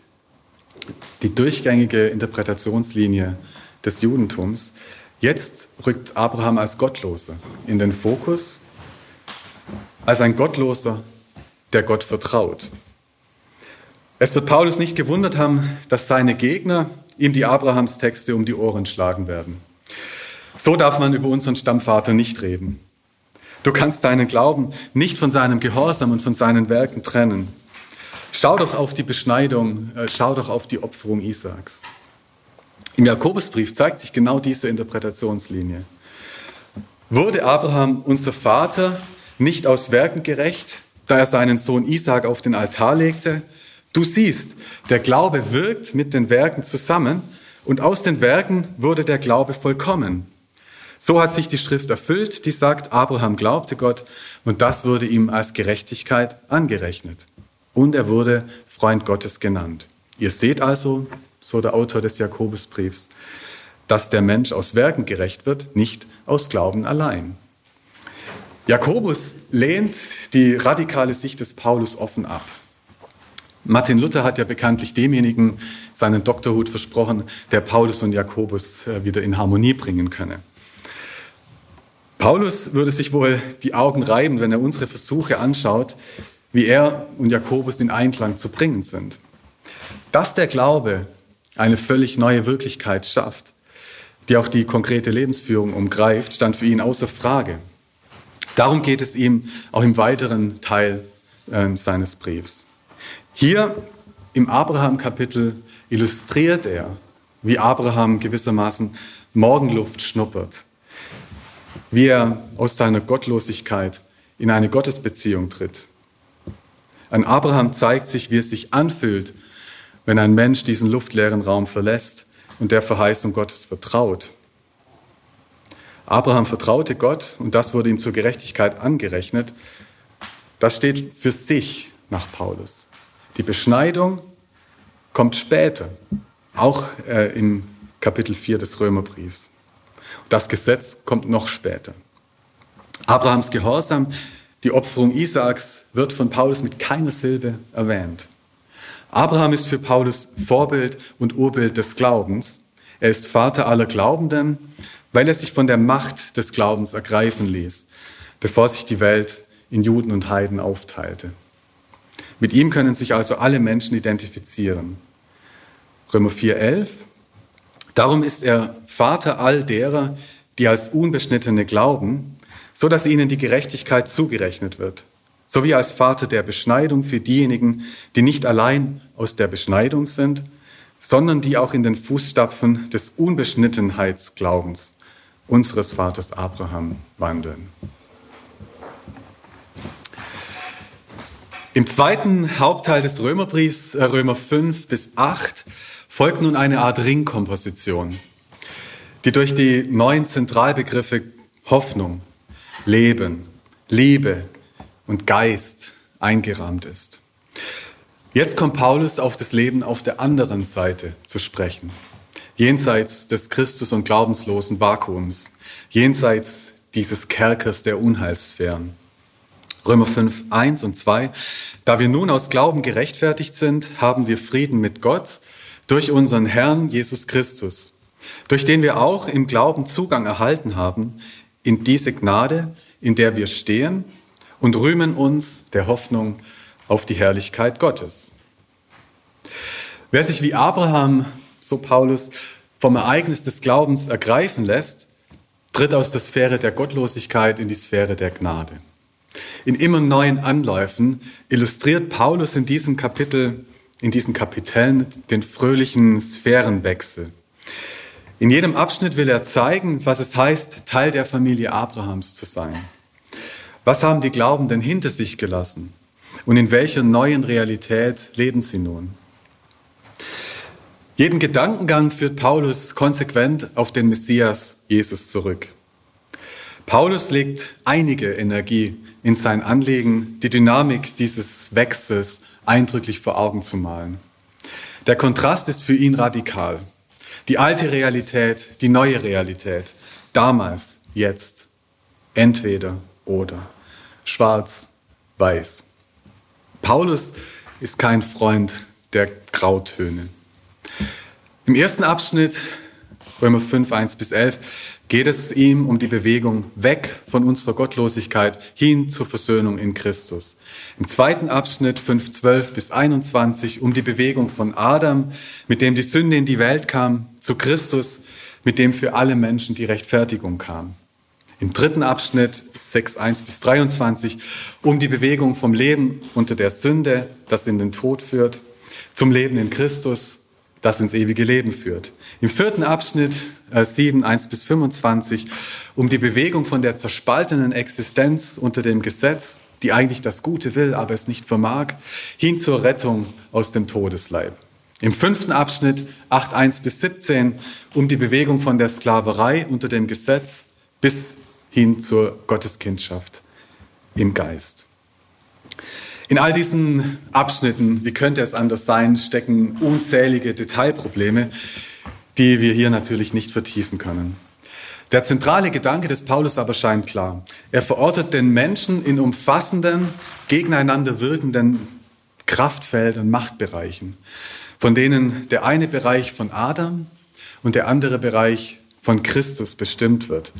die durchgängige Interpretationslinie des Judentums. Jetzt rückt Abraham als Gottloser in den Fokus, als ein Gottloser, der Gott vertraut. Es wird Paulus nicht gewundert haben, dass seine Gegner ihm die Abrahamstexte um die Ohren schlagen werden. So darf man über unseren Stammvater nicht reden. Du kannst deinen Glauben nicht von seinem Gehorsam und von seinen Werken trennen. Schau doch auf die Beschneidung, äh, schau doch auf die Opferung Isaaks. Im Jakobusbrief zeigt sich genau diese Interpretationslinie. Wurde Abraham unser Vater nicht aus Werken gerecht, da er seinen Sohn Isaak auf den Altar legte? Du siehst, der Glaube wirkt mit den Werken zusammen und aus den Werken wurde der Glaube vollkommen. So hat sich die Schrift erfüllt, die sagt, Abraham glaubte Gott und das wurde ihm als Gerechtigkeit angerechnet. Und er wurde Freund Gottes genannt. Ihr seht also, so der Autor des Jakobusbriefs, dass der Mensch aus Werken gerecht wird, nicht aus Glauben allein. Jakobus lehnt die radikale Sicht des Paulus offen ab. Martin Luther hat ja bekanntlich demjenigen seinen Doktorhut versprochen, der Paulus und Jakobus äh, wieder in Harmonie bringen könne. Paulus würde sich wohl die Augen reiben, wenn er unsere Versuche anschaut, wie er und Jakobus in Einklang zu bringen sind. Dass der Glaube eine völlig neue Wirklichkeit schafft, die auch die konkrete Lebensführung umgreift, stand für ihn außer Frage. Darum geht es ihm auch im weiteren Teil äh, seines Briefs. Hier im Abraham-Kapitel illustriert er, wie Abraham gewissermaßen Morgenluft schnuppert wie er aus seiner Gottlosigkeit in eine Gottesbeziehung tritt. An Abraham zeigt sich, wie es sich anfühlt, wenn ein Mensch diesen luftleeren Raum verlässt und der Verheißung Gottes vertraut. Abraham vertraute Gott und das wurde ihm zur Gerechtigkeit angerechnet. Das steht für sich nach Paulus. Die Beschneidung kommt später, auch äh, im Kapitel 4 des Römerbriefs. Das Gesetz kommt noch später. Abrahams Gehorsam, die Opferung Isaaks, wird von Paulus mit keiner Silbe erwähnt. Abraham ist für Paulus Vorbild und Urbild des Glaubens. Er ist Vater aller Glaubenden, weil er sich von der Macht des Glaubens ergreifen ließ, bevor sich die Welt in Juden und Heiden aufteilte. Mit ihm können sich also alle Menschen identifizieren. Römer 4,11 Darum ist er Vater all derer, die als Unbeschnittene glauben, so dass ihnen die Gerechtigkeit zugerechnet wird, sowie als Vater der Beschneidung für diejenigen, die nicht allein aus der Beschneidung sind, sondern die auch in den Fußstapfen des Unbeschnittenheitsglaubens unseres Vaters Abraham wandeln. Im zweiten Hauptteil des Römerbriefs, äh, Römer 5 bis 8, folgt nun eine Art Ringkomposition, die durch die neuen Zentralbegriffe Hoffnung, Leben, Liebe und Geist eingerahmt ist. Jetzt kommt Paulus auf das Leben auf der anderen Seite zu sprechen, jenseits des Christus- und glaubenslosen Vakuums, jenseits dieses Kerkers der Unheilssphären. Römer 5, 1 und 2. Da wir nun aus Glauben gerechtfertigt sind, haben wir Frieden mit Gott durch unseren Herrn Jesus Christus, durch den wir auch im Glauben Zugang erhalten haben in diese Gnade, in der wir stehen und rühmen uns der Hoffnung auf die Herrlichkeit Gottes. Wer sich wie Abraham, so Paulus, vom Ereignis des Glaubens ergreifen lässt, tritt aus der Sphäre der Gottlosigkeit in die Sphäre der Gnade. In immer neuen Anläufen illustriert Paulus in diesem Kapitel in diesen Kapiteln den fröhlichen Sphärenwechsel. In jedem Abschnitt will er zeigen, was es heißt, Teil der Familie Abrahams zu sein. Was haben die Glaubenden hinter sich gelassen? Und in welcher neuen Realität leben sie nun? Jeden Gedankengang führt Paulus konsequent auf den Messias Jesus zurück. Paulus legt einige Energie in sein Anliegen, die Dynamik dieses Wechsels eindrücklich vor Augen zu malen. Der Kontrast ist für ihn radikal. Die alte Realität, die neue Realität. Damals, jetzt. Entweder oder. Schwarz, weiß. Paulus ist kein Freund der Grautöne. Im ersten Abschnitt Römer 5, 1 bis 11, geht es ihm um die Bewegung weg von unserer Gottlosigkeit hin zur Versöhnung in Christus. Im zweiten Abschnitt 5, 12 bis 21 um die Bewegung von Adam, mit dem die Sünde in die Welt kam, zu Christus, mit dem für alle Menschen die Rechtfertigung kam. Im dritten Abschnitt 6, 1 bis 23 um die Bewegung vom Leben unter der Sünde, das in den Tod führt, zum Leben in Christus, das ins ewige Leben führt. Im vierten Abschnitt äh, 7, 1 bis 25 um die Bewegung von der zerspaltenen Existenz unter dem Gesetz, die eigentlich das Gute will, aber es nicht vermag, hin zur Rettung aus dem Todesleib. Im fünften Abschnitt 8, 1 bis 17 um die Bewegung von der Sklaverei unter dem Gesetz bis hin zur Gotteskindschaft im Geist. In all diesen Abschnitten, wie könnte es anders sein, stecken unzählige Detailprobleme, die wir hier natürlich nicht vertiefen können. Der zentrale Gedanke des Paulus aber scheint klar. Er verortet den Menschen in umfassenden, gegeneinander wirkenden Kraftfeldern, Machtbereichen, von denen der eine Bereich von Adam und der andere Bereich von Christus bestimmt wird.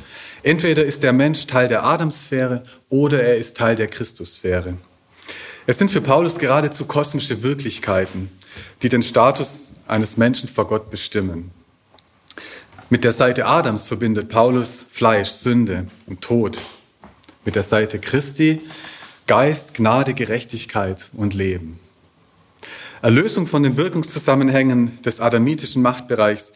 Entweder ist der Mensch Teil der Adamsphäre oder er ist Teil der Christussphäre. Es sind für Paulus geradezu kosmische Wirklichkeiten, die den Status eines Menschen vor Gott bestimmen. Mit der Seite Adams verbindet Paulus Fleisch, Sünde und Tod. Mit der Seite Christi Geist, Gnade, Gerechtigkeit und Leben. Erlösung von den Wirkungszusammenhängen des adamitischen Machtbereichs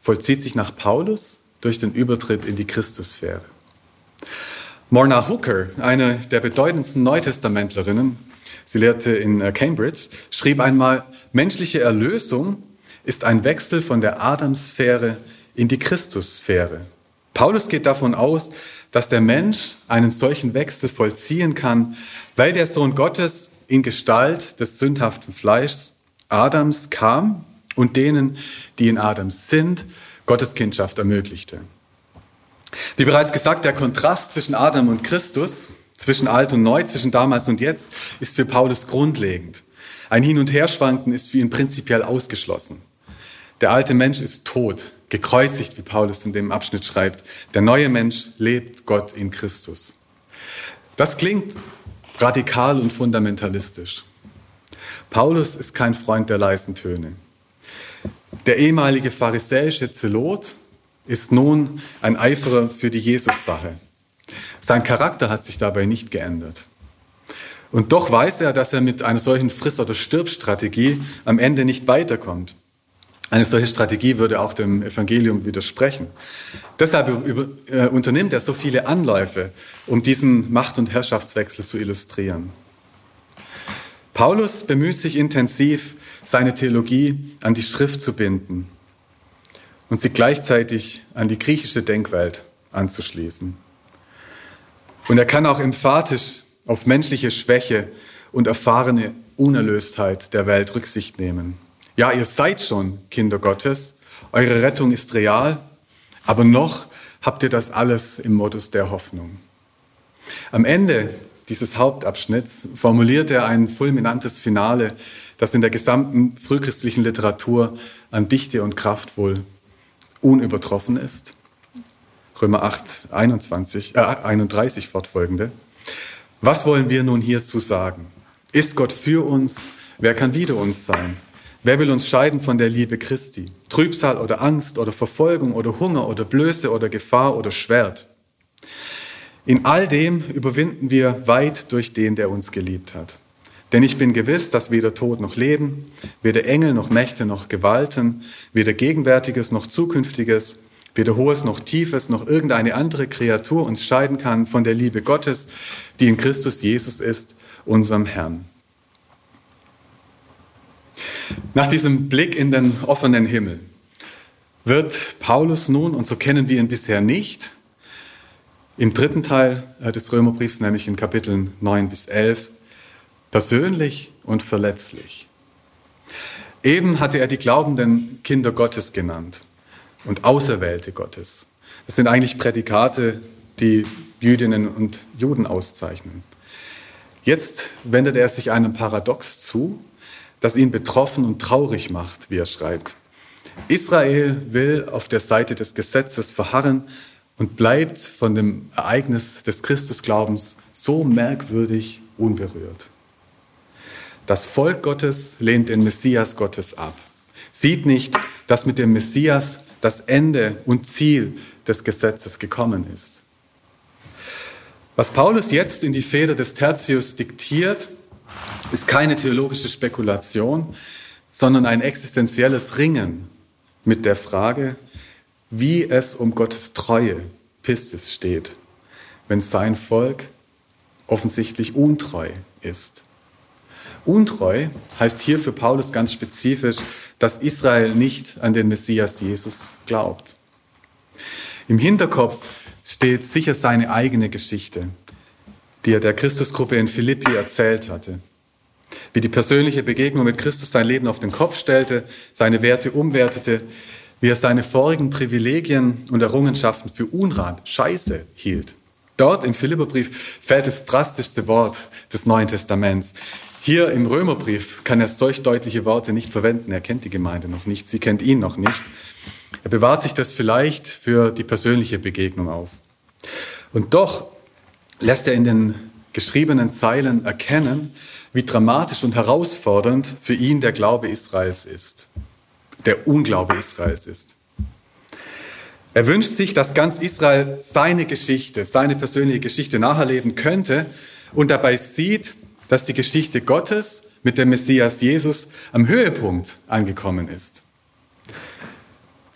vollzieht sich nach Paulus durch den Übertritt in die Christussphäre. Morna Hooker, eine der bedeutendsten Neutestamentlerinnen, sie lehrte in äh, Cambridge, schrieb einmal, menschliche Erlösung ist ein Wechsel von der Adamsphäre in die Christussphäre. Paulus geht davon aus, dass der Mensch einen solchen Wechsel vollziehen kann, weil der Sohn Gottes in Gestalt des sündhaften Fleischs Adams kam und denen, die in Adams sind, Gottes Kindschaft ermöglichte. Wie bereits gesagt, der Kontrast zwischen Adam und Christus zwischen alt und neu, zwischen damals und jetzt, ist für Paulus grundlegend. Ein Hin- und Herschwanken ist für ihn prinzipiell ausgeschlossen. Der alte Mensch ist tot, gekreuzigt, wie Paulus in dem Abschnitt schreibt. Der neue Mensch lebt Gott in Christus. Das klingt radikal und fundamentalistisch. Paulus ist kein Freund der leisen Töne. Der ehemalige pharisäische Zelot ist nun ein Eiferer für die Jesus-Sache. Sein Charakter hat sich dabei nicht geändert. Und doch weiß er, dass er mit einer solchen Friss- oder Stirb-Strategie am Ende nicht weiterkommt. Eine solche Strategie würde auch dem Evangelium widersprechen. Deshalb über, äh, unternimmt er so viele Anläufe, um diesen Macht- und Herrschaftswechsel zu illustrieren. Paulus bemüht sich intensiv, seine Theologie an die Schrift zu binden und sie gleichzeitig an die griechische Denkwelt anzuschließen. Und er kann auch emphatisch auf menschliche Schwäche und erfahrene Unerlöstheit der Welt Rücksicht nehmen. Ja, ihr seid schon Kinder Gottes, eure Rettung ist real, aber noch habt ihr das alles im Modus der Hoffnung. Am Ende dieses Hauptabschnitts formuliert er ein fulminantes Finale, das in der gesamten frühchristlichen Literatur an Dichte und Kraft wohl unübertroffen ist. Römer 8, 21, äh, 31 fortfolgende. Was wollen wir nun hierzu sagen? Ist Gott für uns? Wer kann wider uns sein? Wer will uns scheiden von der Liebe Christi? Trübsal oder Angst oder Verfolgung oder Hunger oder Blöße oder Gefahr oder Schwert? In all dem überwinden wir weit durch den, der uns geliebt hat. Denn ich bin gewiss, dass weder Tod noch Leben, weder Engel noch Mächte noch Gewalten, weder Gegenwärtiges noch Zukünftiges, weder Hohes noch Tiefes noch irgendeine andere Kreatur uns scheiden kann von der Liebe Gottes, die in Christus Jesus ist, unserem Herrn. Nach diesem Blick in den offenen Himmel wird Paulus nun, und so kennen wir ihn bisher nicht, im dritten Teil äh, des Römerbriefs, nämlich in Kapiteln 9 bis 11, persönlich und verletzlich. Eben hatte er die glaubenden Kinder Gottes genannt und Auserwählte Gottes. Das sind eigentlich Prädikate, die Jüdinnen und Juden auszeichnen. Jetzt wendet er sich einem Paradox zu, das ihn betroffen und traurig macht, wie er schreibt. Israel will auf der Seite des Gesetzes verharren und bleibt von dem Ereignis des Christusglaubens so merkwürdig unberührt. Das Volk Gottes lehnt den Messias Gottes ab, sieht nicht, dass mit dem Messias das Ende und Ziel des Gesetzes gekommen ist. Was Paulus jetzt in die Feder des Tertius diktiert, ist keine theologische Spekulation, sondern ein existenzielles Ringen mit der Frage, wie es um Gottes Treue, Pistis, steht, wenn sein Volk offensichtlich untreu ist. Untreu heißt hier für Paulus ganz spezifisch, dass Israel nicht an den Messias Jesus glaubt. Im Hinterkopf steht sicher seine eigene Geschichte, die er der Christusgruppe in Philippi erzählt hatte. Wie die persönliche Begegnung mit Christus sein Leben auf den Kopf stellte, seine Werte umwertete, wie er seine vorigen Privilegien und Errungenschaften für Unrat, Scheiße hielt. Dort im Philipperbrief fällt das drastischste Wort des Neuen Testaments. Hier im Römerbrief kann er solch deutliche Worte nicht verwenden. Er kennt die Gemeinde noch nicht, sie kennt ihn noch nicht. Er bewahrt sich das vielleicht für die persönliche Begegnung auf. Und doch lässt er in den geschriebenen Zeilen erkennen, wie dramatisch und herausfordernd für ihn der Glaube Israels ist, der Unglaube Israels ist. Er wünscht sich, dass ganz Israel seine Geschichte, seine persönliche Geschichte nacherleben könnte und dabei sieht, dass die Geschichte Gottes mit dem Messias Jesus am Höhepunkt angekommen ist.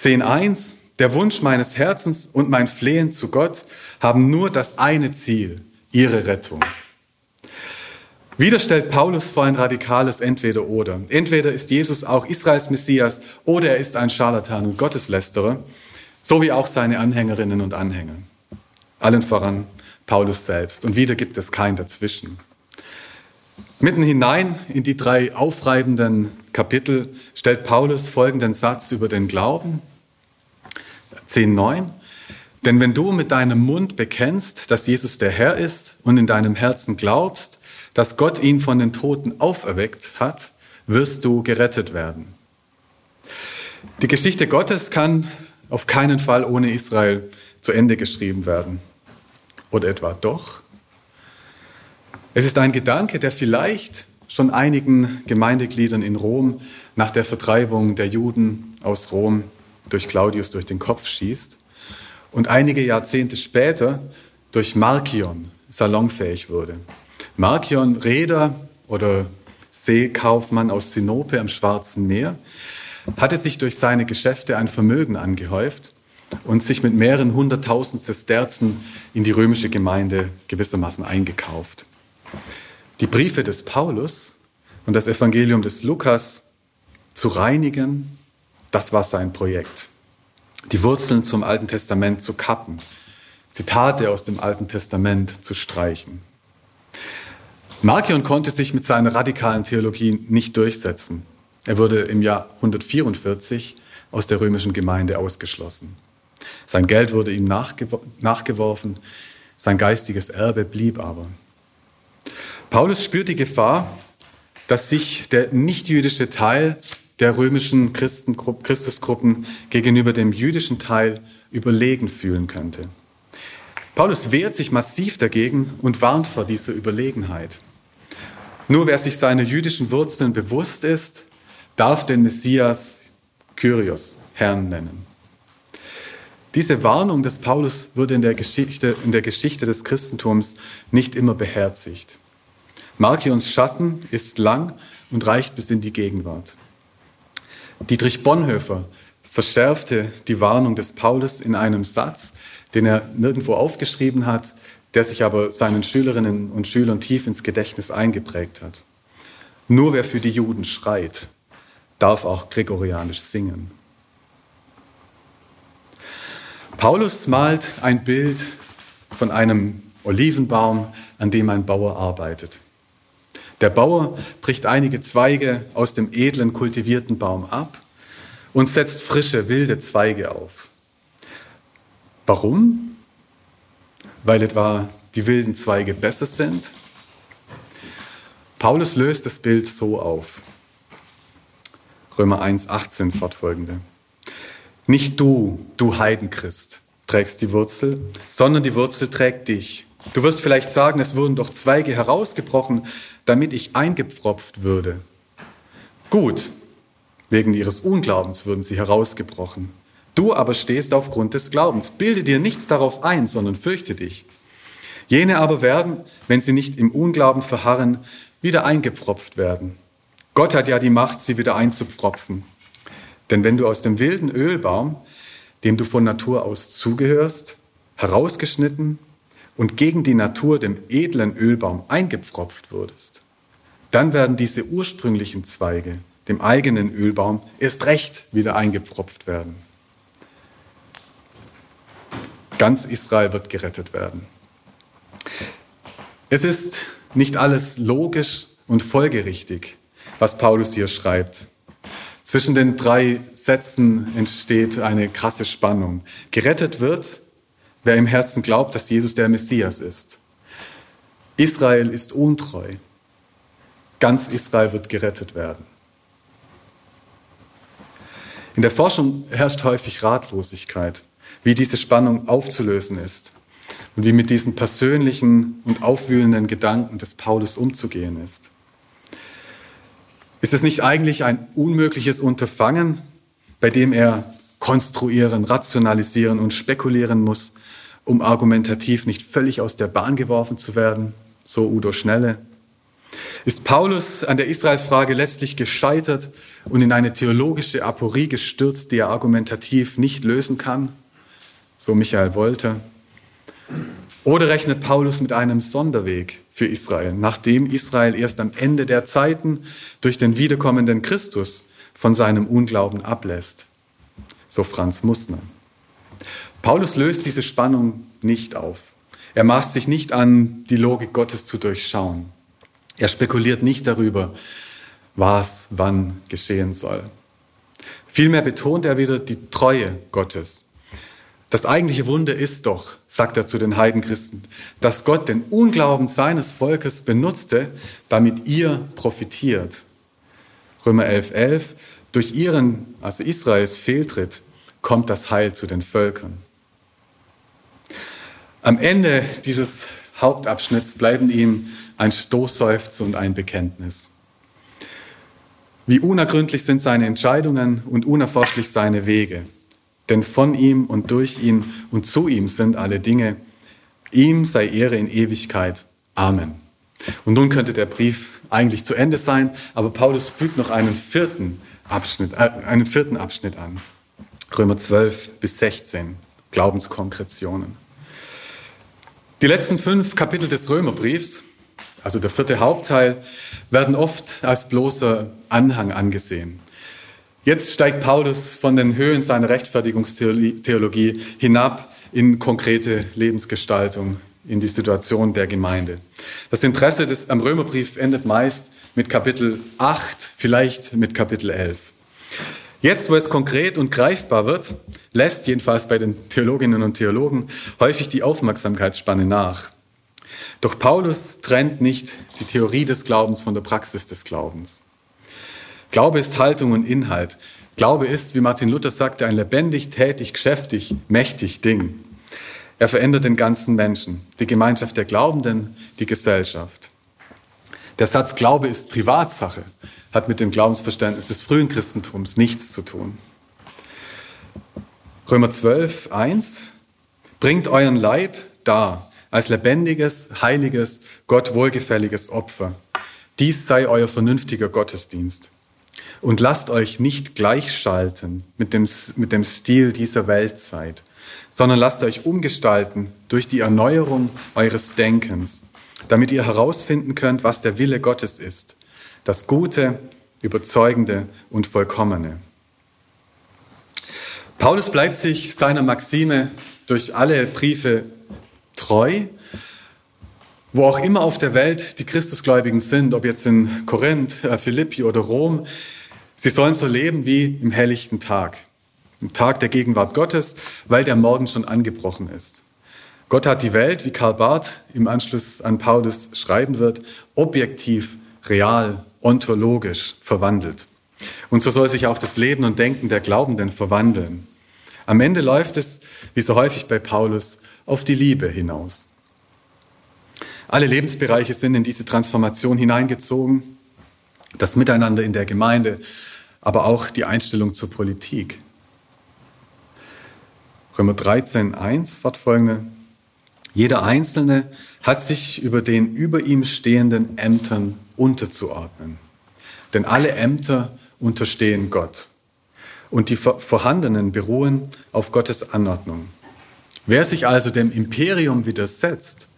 10.1 Der Wunsch meines Herzens und mein Flehen zu Gott haben nur das eine Ziel, ihre Rettung. Wieder stellt Paulus vor ein radikales Entweder-Oder. Entweder ist Jesus auch Israels Messias oder er ist ein Scharlatan und Gotteslästerer, so wie auch seine Anhängerinnen und Anhänger. Allen voran Paulus selbst. Und wieder gibt es kein Dazwischen. Mitten hinein in die drei aufreibenden Kapitel stellt Paulus folgenden Satz über den Glauben. 10.9. Denn wenn du mit deinem Mund bekennst, dass Jesus der Herr ist und in deinem Herzen glaubst, dass Gott ihn von den Toten auferweckt hat, wirst du gerettet werden. Die Geschichte Gottes kann auf keinen Fall ohne Israel zu Ende geschrieben werden. Oder etwa doch? Es ist ein Gedanke, der vielleicht schon einigen Gemeindegliedern in Rom nach der Vertreibung der Juden aus Rom durch Claudius durch den Kopf schießt und einige Jahrzehnte später durch Markion salonfähig wurde. Markion, Reeder oder Seekaufmann aus Sinope am Schwarzen Meer, hatte sich durch seine Geschäfte ein Vermögen angehäuft und sich mit mehreren hunderttausend Sesterzen in die römische Gemeinde gewissermaßen eingekauft. Die Briefe des Paulus und das Evangelium des Lukas zu reinigen, das war sein Projekt. Die Wurzeln zum Alten Testament zu kappen, Zitate aus dem Alten Testament zu streichen. Markion konnte sich mit seiner radikalen Theologie nicht durchsetzen. Er wurde im Jahr 144 aus der römischen Gemeinde ausgeschlossen. Sein Geld wurde ihm nachgeworfen, sein geistiges Erbe blieb aber. Paulus spürt die Gefahr, dass sich der nichtjüdische Teil der römischen Christusgruppen gegenüber dem jüdischen Teil überlegen fühlen könnte. Paulus wehrt sich massiv dagegen und warnt vor dieser Überlegenheit. Nur wer sich seiner jüdischen Wurzeln bewusst ist, darf den Messias Kyrios, Herrn nennen. Diese Warnung des Paulus wurde in der Geschichte, in der Geschichte des Christentums nicht immer beherzigt. Markions Schatten ist lang und reicht bis in die Gegenwart. Dietrich Bonhoeffer verschärfte die Warnung des Paulus in einem Satz, den er nirgendwo aufgeschrieben hat, der sich aber seinen Schülerinnen und Schülern tief ins Gedächtnis eingeprägt hat. Nur wer für die Juden schreit, darf auch gregorianisch singen. Paulus malt ein Bild von einem Olivenbaum, an dem ein Bauer arbeitet. Der Bauer bricht einige Zweige aus dem edlen, kultivierten Baum ab und setzt frische, wilde Zweige auf. Warum? Weil etwa die wilden Zweige besser sind? Paulus löst das Bild so auf. Römer 1, 18 fortfolgende. Nicht du, du Heidenchrist, trägst die Wurzel, sondern die Wurzel trägt dich. Du wirst vielleicht sagen, es wurden doch Zweige herausgebrochen, damit ich eingepfropft würde. Gut, wegen ihres Unglaubens würden sie herausgebrochen. Du aber stehst aufgrund des Glaubens. Bilde dir nichts darauf ein, sondern fürchte dich. Jene aber werden, wenn sie nicht im Unglauben verharren, wieder eingepfropft werden. Gott hat ja die Macht, sie wieder einzupfropfen. Denn wenn du aus dem wilden Ölbaum, dem du von Natur aus zugehörst, herausgeschnitten und gegen die Natur dem edlen Ölbaum eingepfropft wurdest, dann werden diese ursprünglichen Zweige dem eigenen Ölbaum erst recht wieder eingepfropft werden. Ganz Israel wird gerettet werden. Es ist nicht alles logisch und folgerichtig, was Paulus hier schreibt. Zwischen den drei Sätzen entsteht eine krasse Spannung. Gerettet wird, wer im Herzen glaubt, dass Jesus der Messias ist. Israel ist untreu. Ganz Israel wird gerettet werden. In der Forschung herrscht häufig Ratlosigkeit, wie diese Spannung aufzulösen ist und wie mit diesen persönlichen und aufwühlenden Gedanken des Paulus umzugehen ist. Ist es nicht eigentlich ein unmögliches Unterfangen, bei dem er konstruieren, rationalisieren und spekulieren muss, um argumentativ nicht völlig aus der Bahn geworfen zu werden, so Udo Schnelle? Ist Paulus an der Israel-Frage letztlich gescheitert und in eine theologische Aporie gestürzt, die er argumentativ nicht lösen kann, so Michael Wolter? Oder rechnet Paulus mit einem Sonderweg für Israel, nachdem Israel erst am Ende der Zeiten durch den wiederkommenden Christus von seinem Unglauben ablässt? So Franz Mussner. Paulus löst diese Spannung nicht auf. Er maßt sich nicht an, die Logik Gottes zu durchschauen. Er spekuliert nicht darüber, was wann geschehen soll. Vielmehr betont er wieder die Treue Gottes. Das eigentliche Wunder ist doch, sagt er zu den Heidenchristen, dass Gott den Unglauben seines Volkes benutzte, damit ihr profitiert. Römer 11, 11. Durch ihren, also Israels Fehltritt, kommt das Heil zu den Völkern. Am Ende dieses Hauptabschnitts bleiben ihm ein Stoßseufzer und ein Bekenntnis. Wie unergründlich sind seine Entscheidungen und unerforschlich seine Wege. Denn von ihm und durch ihn und zu ihm sind alle Dinge. Ihm sei Ehre in Ewigkeit. Amen. Und nun könnte der Brief eigentlich zu Ende sein, aber Paulus fügt noch einen vierten Abschnitt, äh, einen vierten Abschnitt an. Römer 12 bis 16, Glaubenskonkretionen. Die letzten fünf Kapitel des Römerbriefs, also der vierte Hauptteil, werden oft als bloßer Anhang angesehen. Jetzt steigt Paulus von den Höhen seiner Rechtfertigungstheologie hinab in konkrete Lebensgestaltung, in die Situation der Gemeinde. Das Interesse des, am Römerbrief endet meist mit Kapitel 8, vielleicht mit Kapitel 11. Jetzt, wo es konkret und greifbar wird, lässt jedenfalls bei den Theologinnen und Theologen häufig die Aufmerksamkeitsspanne nach. Doch Paulus trennt nicht die Theorie des Glaubens von der Praxis des Glaubens. Glaube ist Haltung und Inhalt. Glaube ist, wie Martin Luther sagte, ein lebendig, tätig, geschäftig, mächtig Ding. Er verändert den ganzen Menschen, die Gemeinschaft der Glaubenden, die Gesellschaft. Der Satz Glaube ist Privatsache hat mit dem Glaubensverständnis des frühen Christentums nichts zu tun. Römer 12, 1 Bringt euren Leib dar als lebendiges, heiliges, Gott wohlgefälliges Opfer. Dies sei euer vernünftiger Gottesdienst. Und lasst euch nicht gleichschalten mit dem, mit dem Stil dieser Weltzeit, sondern lasst euch umgestalten durch die Erneuerung eures Denkens, damit ihr herausfinden könnt, was der Wille Gottes ist, das Gute, Überzeugende und Vollkommene. Paulus bleibt sich seiner Maxime durch alle Briefe treu, wo auch immer auf der Welt die Christusgläubigen sind, ob jetzt in Korinth, äh, Philippi oder Rom, Sie sollen so leben wie im helllichten Tag, im Tag der Gegenwart Gottes, weil der Morgen schon angebrochen ist. Gott hat die Welt, wie Karl Barth im Anschluss an Paulus schreiben wird, objektiv, real, ontologisch verwandelt. Und so soll sich auch das Leben und Denken der Glaubenden verwandeln. Am Ende läuft es, wie so häufig bei Paulus, auf die Liebe hinaus. Alle Lebensbereiche sind in diese Transformation hineingezogen. Das Miteinander in der Gemeinde, aber auch die Einstellung zur Politik. Römer 13, 1, fortfolgende. Jeder Einzelne hat sich über den über ihm stehenden Ämtern unterzuordnen. Denn alle Ämter unterstehen Gott. Und die vorhandenen beruhen auf Gottes Anordnung. Wer sich also dem Imperium widersetzt,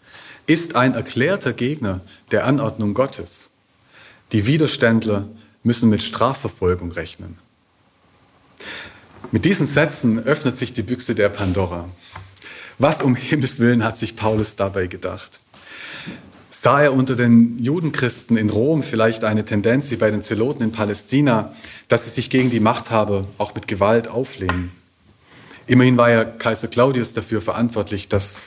ist ein erklärter Gegner der Anordnung Gottes. Die Widerständler müssen mit Strafverfolgung rechnen. Mit diesen Sätzen öffnet sich die Büchse der Pandora. Was um Himmels willen hat sich Paulus dabei gedacht? Sah er unter den Judenchristen in Rom vielleicht eine Tendenz wie bei den Zeloten in Palästina, dass sie sich gegen die Machthaber auch mit Gewalt auflehnen? Immerhin war ja Kaiser Claudius dafür verantwortlich, dass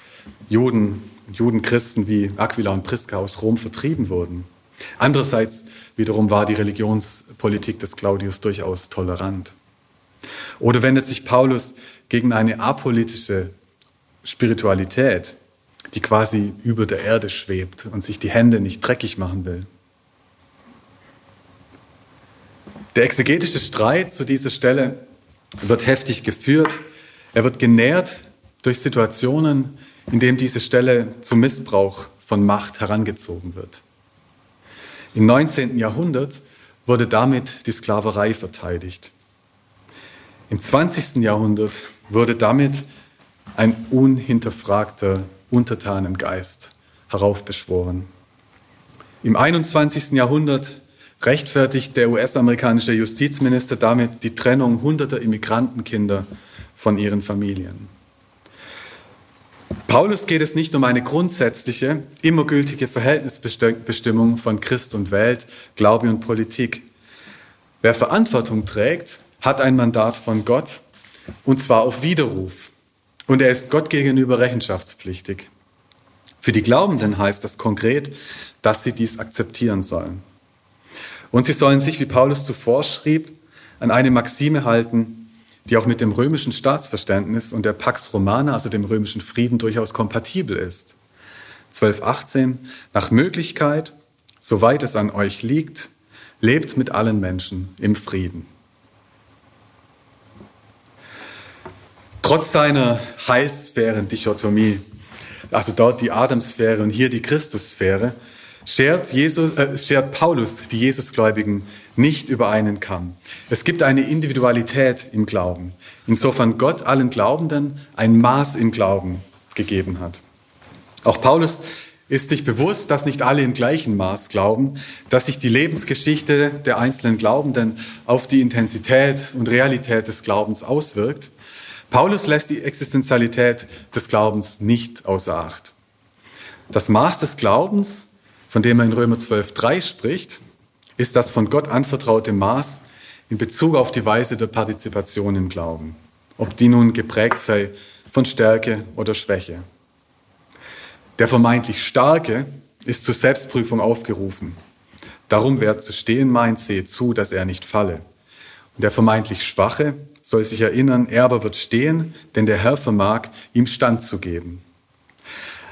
Juden, Judenchristen wie Aquila und Priska aus Rom vertrieben wurden. Andererseits wiederum war die Religionspolitik des Claudius durchaus tolerant. Oder wendet sich Paulus gegen eine apolitische Spiritualität, die quasi über der Erde schwebt und sich die Hände nicht dreckig machen will. Der exegetische Streit zu dieser Stelle wird heftig geführt. Er wird genährt durch Situationen, in denen diese Stelle zum Missbrauch von Macht herangezogen wird. Im 19. Jahrhundert wurde damit die Sklaverei verteidigt. Im 20. Jahrhundert wurde damit ein unhinterfragter Untertanengeist heraufbeschworen. Im 21. Jahrhundert rechtfertigt der US-amerikanische Justizminister damit die Trennung hunderter Immigrantenkinder von ihren Familien. Paulus geht es nicht um eine grundsätzliche, immer gültige Verhältnisbestimmung von Christ und Welt, Glaube und Politik. Wer Verantwortung trägt, hat ein Mandat von Gott, und zwar auf Widerruf. Und er ist Gott gegenüber rechenschaftspflichtig. Für die Glaubenden heißt das konkret, dass sie dies akzeptieren sollen. Und sie sollen sich, wie Paulus zuvor schrieb, an eine Maxime halten, die auch mit dem römischen Staatsverständnis und der Pax Romana, also dem römischen Frieden, durchaus kompatibel ist. 12.18 Nach Möglichkeit, soweit es an euch liegt, lebt mit allen Menschen im Frieden. Trotz seiner Heilssphären-Dichotomie, also dort die Adamsphäre und hier die Christussphäre, schert, Jesus, äh, schert Paulus die Jesusgläubigen nicht über einen Kamm. Es gibt eine Individualität im Glauben, insofern Gott allen Glaubenden ein Maß im Glauben gegeben hat. Auch Paulus ist sich bewusst, dass nicht alle im gleichen Maß glauben, dass sich die Lebensgeschichte der einzelnen Glaubenden auf die Intensität und Realität des Glaubens auswirkt Paulus lässt die Existenzialität des Glaubens nicht außer Acht. Das Maß des Glaubens, von dem er in Römer 12.3 spricht, ist das von Gott anvertraute Maß in Bezug auf die Weise der Partizipation im Glauben, ob die nun geprägt sei von Stärke oder Schwäche. Der vermeintlich Starke ist zur Selbstprüfung aufgerufen. Darum, wer zu stehen meint, sehe zu, dass er nicht falle. Und der vermeintlich Schwache soll sich erinnern, er aber wird stehen, denn der Herr vermag, ihm Stand zu geben.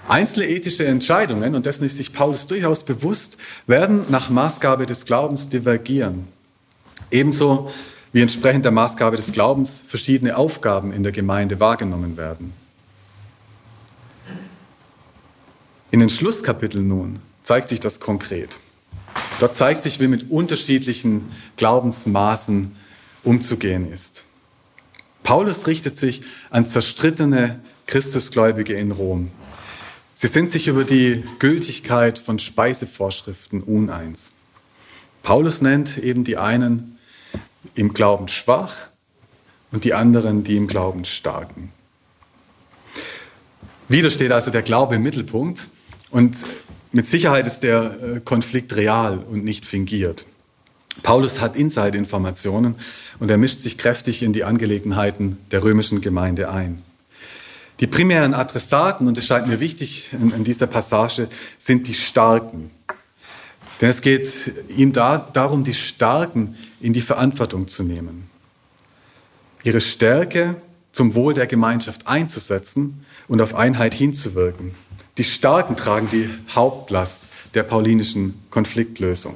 Einzelne ethische Entscheidungen, und dessen ist sich Paulus durchaus bewusst, werden nach Maßgabe des Glaubens divergieren. Ebenso wie entsprechend der Maßgabe des Glaubens verschiedene Aufgaben in der Gemeinde wahrgenommen werden. In den Schlusskapiteln nun zeigt sich das konkret. Dort zeigt sich, wie mit unterschiedlichen Glaubensmaßen umzugehen ist. Paulus richtet sich an zerstrittene Christusgläubige in Rom. Sie sind sich über die Gültigkeit von Speisevorschriften uneins. Paulus nennt eben die einen im Glauben schwach und die anderen die im Glauben starken. Wieder steht also der Glaube im Mittelpunkt und mit Sicherheit ist der äh, Konflikt real und nicht fingiert. Paulus hat Inside-Informationen und er mischt sich kräftig in die Angelegenheiten der römischen Gemeinde ein. Die primären Adressaten, und es scheint mir wichtig in, in dieser Passage, sind die Starken. Denn es geht ihm da, darum, die Starken in die Verantwortung zu nehmen. Ihre Stärke zum Wohl der Gemeinschaft einzusetzen und auf Einheit hinzuwirken. Die Starken tragen die Hauptlast der paulinischen Konfliktlösung.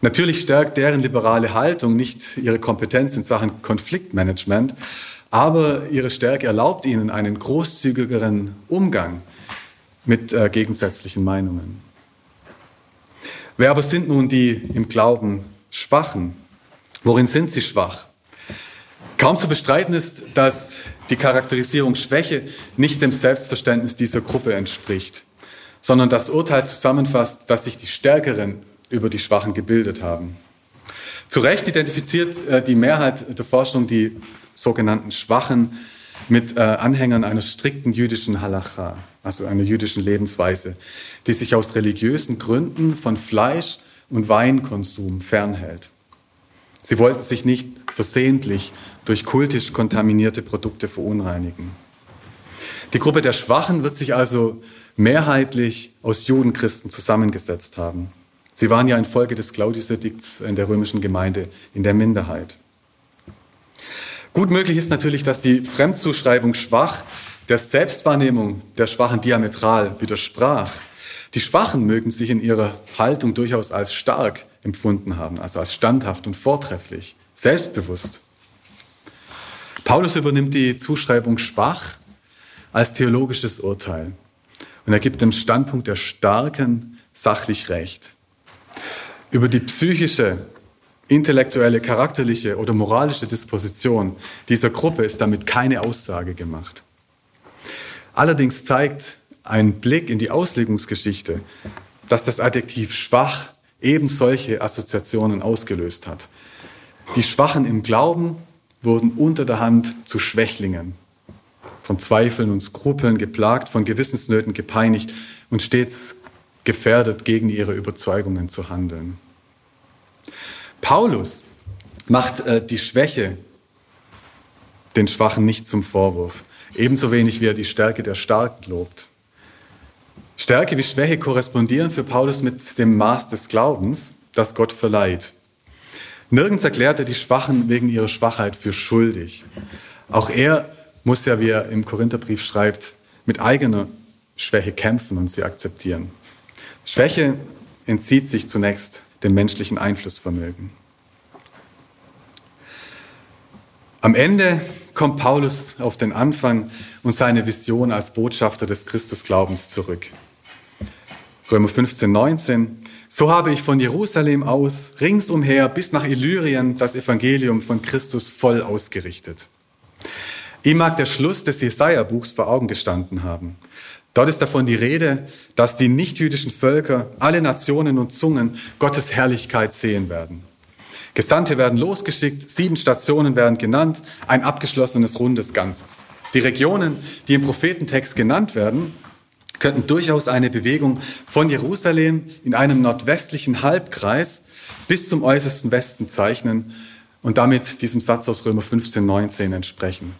Natürlich stärkt deren liberale Haltung nicht ihre Kompetenz in Sachen Konfliktmanagement, aber ihre Stärke erlaubt ihnen einen großzügigeren Umgang mit äh, gegensätzlichen Meinungen. Wer aber sind nun die im Glauben Schwachen? Worin sind sie schwach? Kaum zu bestreiten ist, dass die Charakterisierung Schwäche nicht dem Selbstverständnis dieser Gruppe entspricht, sondern das Urteil zusammenfasst, dass sich die Stärkeren über die Schwachen gebildet haben. Zu Recht identifiziert äh, die Mehrheit der Forschung die sogenannten Schwachen mit äh, Anhängern einer strikten jüdischen Halacha, also einer jüdischen Lebensweise, die sich aus religiösen Gründen von Fleisch- und Weinkonsum fernhält. Sie wollten sich nicht versehentlich durch kultisch kontaminierte Produkte verunreinigen. Die Gruppe der Schwachen wird sich also mehrheitlich aus Judenchristen zusammengesetzt haben. Sie waren ja infolge des Claudius-Edikts in der römischen Gemeinde in der Minderheit. Gut möglich ist natürlich, dass die Fremdzuschreibung schwach der Selbstwahrnehmung der Schwachen diametral widersprach. Die Schwachen mögen sich in ihrer Haltung durchaus als stark empfunden haben, also als standhaft und vortrefflich, selbstbewusst. Paulus übernimmt die Zuschreibung schwach als theologisches Urteil und er gibt dem Standpunkt der Starken sachlich Recht. Über die psychische intellektuelle, charakterliche oder moralische Disposition dieser Gruppe ist damit keine Aussage gemacht. Allerdings zeigt ein Blick in die Auslegungsgeschichte, dass das Adjektiv schwach eben solche Assoziationen ausgelöst hat. Die Schwachen im Glauben wurden unter der Hand zu Schwächlingen, von Zweifeln und Skrupeln geplagt, von Gewissensnöten gepeinigt und stets gefährdet, gegen ihre Überzeugungen zu handeln. Paulus macht äh, die Schwäche den Schwachen nicht zum Vorwurf, ebenso wenig wie er die Stärke der Starken lobt. Stärke wie Schwäche korrespondieren für Paulus mit dem Maß des Glaubens, das Gott verleiht. Nirgends erklärt er die Schwachen wegen ihrer Schwachheit für schuldig. Auch er muss ja, wie er im Korintherbrief schreibt, mit eigener Schwäche kämpfen und sie akzeptieren. Schwäche entzieht sich zunächst dem menschlichen Einflussvermögen. Am Ende kommt Paulus auf den Anfang und seine Vision als Botschafter des Christusglaubens zurück. Römer 15, 19. So habe ich von Jerusalem aus ringsumher bis nach Illyrien das Evangelium von Christus voll ausgerichtet. Ihm mag der Schluss des Jesaja-Buchs vor Augen gestanden haben. Dort ist davon die Rede, dass die nichtjüdischen Völker, alle Nationen und Zungen Gottes Herrlichkeit sehen werden. Gesandte werden losgeschickt, sieben Stationen werden genannt, ein abgeschlossenes rundes Ganzes. Die Regionen, die im Prophetentext genannt werden, könnten durchaus eine Bewegung von Jerusalem in einem nordwestlichen Halbkreis bis zum äußersten Westen zeichnen und damit diesem Satz aus Römer 15, 19 entsprechen.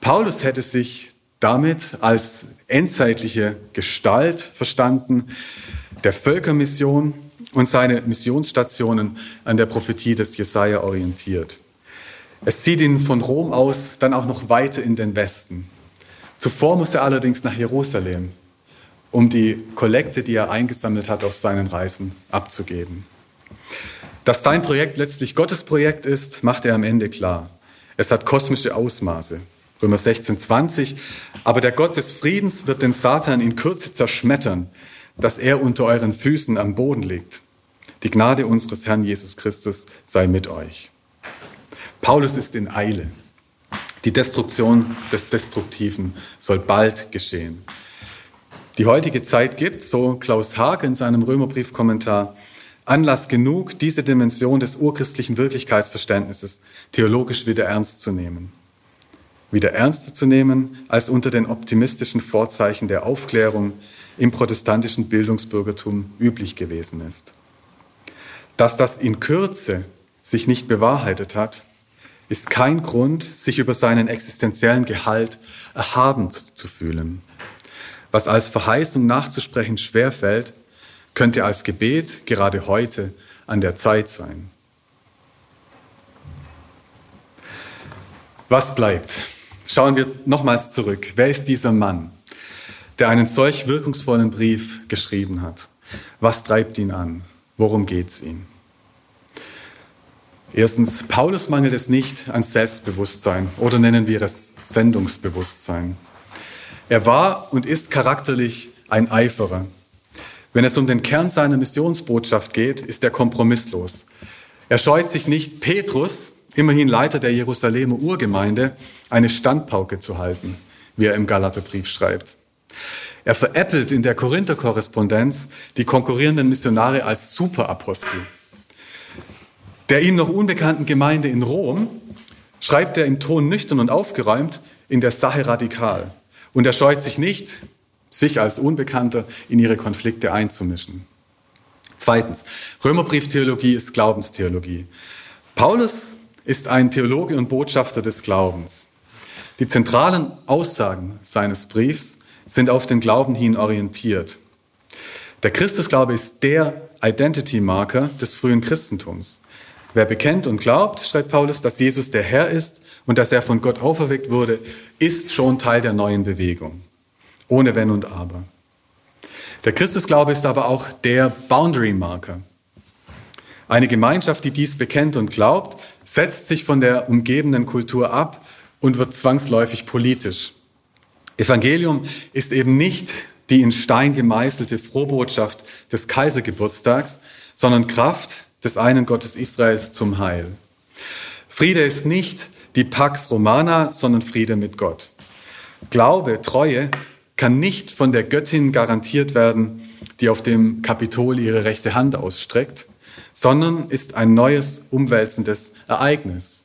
Paulus hätte sich damit als endzeitliche Gestalt verstanden der Völkermission und seine Missionsstationen an der Prophetie des Jesaja orientiert. Es zieht ihn von Rom aus dann auch noch weiter in den Westen. Zuvor muss er allerdings nach Jerusalem, um die Kollekte, die er eingesammelt hat auf seinen Reisen, abzugeben. Dass sein Projekt letztlich Gottes Projekt ist, macht er am Ende klar. Es hat kosmische Ausmaße. Römer 16, 20. Aber der Gott des Friedens wird den Satan in Kürze zerschmettern, dass er unter euren Füßen am Boden liegt. Die Gnade unseres Herrn Jesus Christus sei mit euch. Paulus ist in Eile. Die Destruktion des Destruktiven soll bald geschehen. Die heutige Zeit gibt, so Klaus Haag in seinem Römerbriefkommentar, Anlass genug, diese Dimension des urchristlichen Wirklichkeitsverständnisses theologisch wieder ernst zu nehmen wieder ernster zu nehmen als unter den optimistischen Vorzeichen der Aufklärung im protestantischen Bildungsbürgertum üblich gewesen ist. Dass das in Kürze sich nicht bewahrheitet hat, ist kein Grund, sich über seinen existenziellen Gehalt erhaben zu fühlen. Was als Verheißung nachzusprechen schwerfällt, könnte als Gebet gerade heute an der Zeit sein. Was bleibt? Schauen wir nochmals zurück. Wer ist dieser Mann, der einen solch wirkungsvollen Brief geschrieben hat? Was treibt ihn an? Worum geht es ihm? Erstens, Paulus mangelt es nicht an Selbstbewusstsein oder nennen wir es Sendungsbewusstsein. Er war und ist charakterlich ein Eiferer. Wenn es um den Kern seiner Missionsbotschaft geht, ist er kompromisslos. Er scheut sich nicht, Petrus, immerhin Leiter der Jerusalemer Urgemeinde, eine Standpauke zu halten, wie er im Galaterbrief schreibt. Er veräppelt in der Korinther-Korrespondenz die konkurrierenden Missionare als Superapostel. Der ihm noch unbekannten Gemeinde in Rom schreibt er im Ton nüchtern und aufgeräumt, in der Sache radikal. Und er scheut sich nicht, sich als Unbekannter in ihre Konflikte einzumischen. Zweitens, Römerbrieftheologie ist Glaubenstheologie. Paulus ist ein Theologe und Botschafter des Glaubens. Die zentralen Aussagen seines Briefs sind auf den Glauben hin orientiert. Der Christusglaube ist der Identity-Marker des frühen Christentums. Wer bekennt und glaubt, schreibt Paulus, dass Jesus der Herr ist und dass er von Gott auferweckt wurde, ist schon Teil der neuen Bewegung. Ohne Wenn und Aber. Der Christusglaube ist aber auch der Boundary-Marker. Eine Gemeinschaft, die dies bekennt und glaubt, setzt sich von der umgebenden Kultur ab und wird zwangsläufig politisch. Evangelium ist eben nicht die in Stein gemeißelte Frohbotschaft des Kaisergeburtstags, sondern Kraft des einen Gottes Israels zum Heil. Friede ist nicht die Pax Romana, sondern Friede mit Gott. Glaube, Treue kann nicht von der Göttin garantiert werden, die auf dem Kapitol ihre rechte Hand ausstreckt, sondern ist ein neues, umwälzendes Ereignis.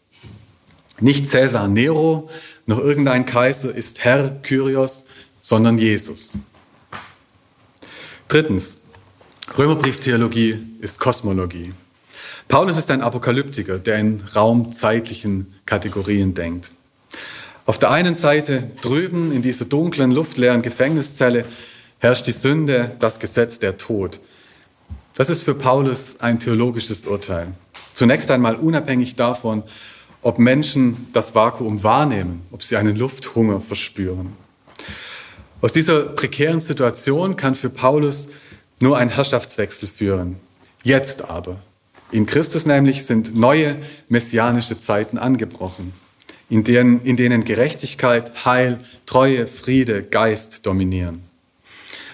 Nicht Cäsar Nero, noch irgendein Kaiser ist Herr Kyrios, sondern Jesus. Drittens, Römerbrieftheologie ist Kosmologie. Paulus ist ein Apokalyptiker, der in raumzeitlichen Kategorien denkt. Auf der einen Seite drüben in dieser dunklen, luftleeren Gefängniszelle herrscht die Sünde, das Gesetz, der Tod. Das ist für Paulus ein theologisches Urteil. Zunächst einmal unabhängig davon, ob Menschen das Vakuum wahrnehmen, ob sie einen Lufthunger verspüren. Aus dieser prekären Situation kann für Paulus nur ein Herrschaftswechsel führen. Jetzt aber. In Christus nämlich sind neue messianische Zeiten angebrochen in denen, in denen Gerechtigkeit, Heil, Treue, Friede, Geist dominieren.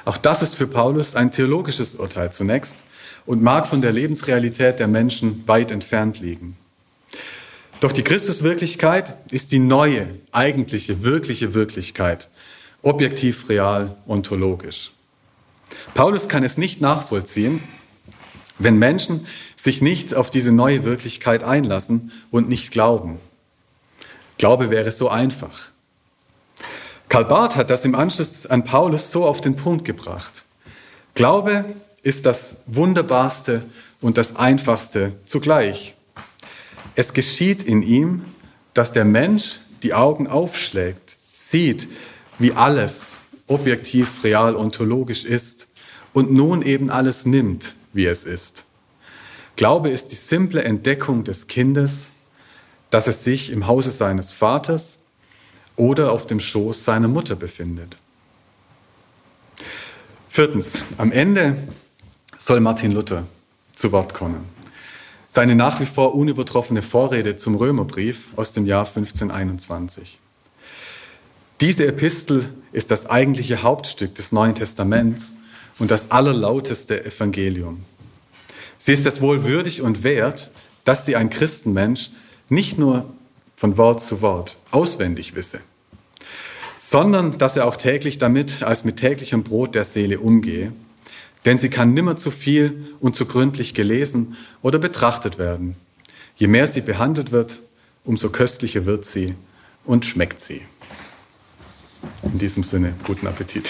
Auch das ist für Paulus ein theologisches Urteil zunächst und mag von der Lebensrealität der Menschen weit entfernt liegen. Doch die Christuswirklichkeit ist die neue, eigentliche, wirkliche Wirklichkeit, objektiv, real, ontologisch. Paulus kann es nicht nachvollziehen, wenn Menschen sich nicht auf diese neue Wirklichkeit einlassen und nicht glauben. Glaube wäre so einfach. Karl Barth hat das im Anschluss an Paulus so auf den Punkt gebracht. Glaube ist das Wunderbarste und das Einfachste zugleich. Es geschieht in ihm, dass der Mensch die Augen aufschlägt, sieht, wie alles objektiv, real, ontologisch ist und nun eben alles nimmt, wie es ist. Glaube ist die simple Entdeckung des Kindes, dass es sich im Hause seines Vaters oder auf dem Schoß seiner Mutter befindet. Viertens, am Ende soll Martin Luther zu Wort kommen. Seine nach wie vor unübertroffene Vorrede zum Römerbrief aus dem Jahr 1521. Diese Epistel ist das eigentliche Hauptstück des Neuen Testaments und das allerlauteste Evangelium. Sie ist es wohl würdig und wert, dass sie ein Christenmensch nicht nur von Wort zu Wort auswendig wisse, sondern dass er auch täglich damit als mit täglichem Brot der Seele umgehe, denn sie kann nimmer zu viel und zu gründlich gelesen oder betrachtet werden. Je mehr sie behandelt wird, umso köstlicher wird sie und schmeckt sie. In diesem Sinne, guten Appetit.